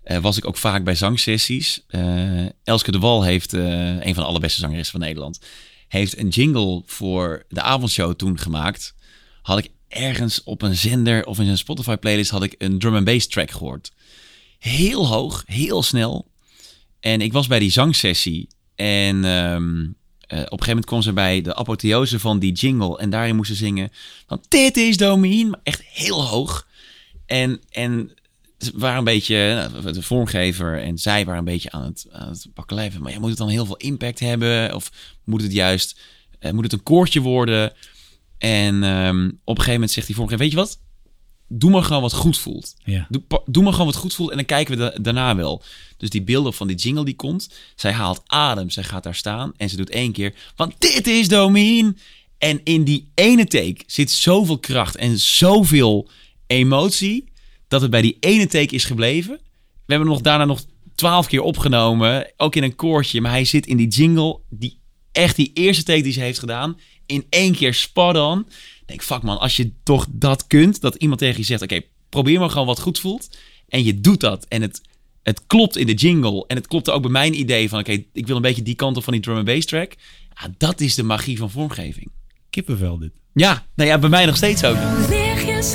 eh, was ik ook vaak bij zangsessies. Eh, Elske de Wal heeft, eh, een van de allerbeste zangeressen van Nederland... heeft een jingle voor de avondshow toen gemaakt. Had ik ergens op een zender of in een Spotify playlist had ik een drum and bass track gehoord. Heel hoog, heel snel. En ik was bij die zangsessie en ehm, eh, op een gegeven moment kwam ze bij de apotheose van die jingle en daarin moesten zingen van dit is Domien, maar echt heel hoog. En, en ze waren een beetje, nou, de vormgever en zij waren een beetje aan het, aan het bakkelijven. Maar ja, moet het dan heel veel impact hebben? Of moet het juist, eh, moet het een koortje worden? En ehm, op een gegeven moment zegt die vormgever, weet je wat? Doe maar gewoon wat goed voelt. Ja. Doe, maar gewoon wat goed voelt en dan kijken we da- daarna wel. Dus die beelden van die jingle die komt. Zij haalt adem, zij gaat daar staan en ze doet één keer. Want dit is Domien. En in die ene take zit zoveel kracht en zoveel emotie. Dat het bij die ene take is gebleven. We hebben hem nog daarna nog twaalf keer opgenomen. Ook in een koortje. Maar hij zit in die jingle. Die, echt die eerste take die ze heeft gedaan. In één keer spot on. Ik denk, fuck man, als je toch dat kunt. Dat iemand tegen je zegt, oké, probeer maar gewoon wat goed voelt. En je doet dat. En het, het klopt in de jingle. En het klopte ook bij mijn idee van, oké, ik wil een beetje die kant op van die drum and bass track. Ja, dat is de magie van vormgeving. Kippenvel dit. Ja, nou ja, bij mij nog steeds ook. Lichtjes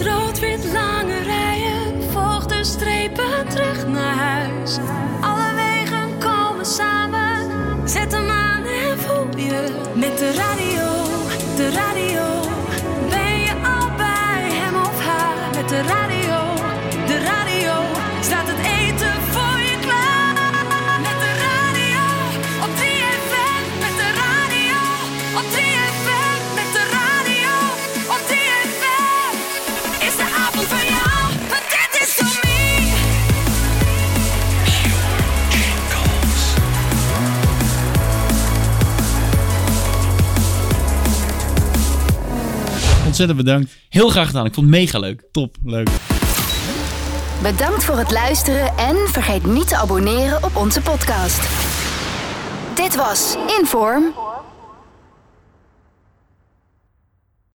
Ontzettend bedankt. Heel graag gedaan. Ik vond het mega leuk. Top, leuk. Bedankt voor het luisteren en vergeet niet te abonneren op onze podcast. Dit was Inform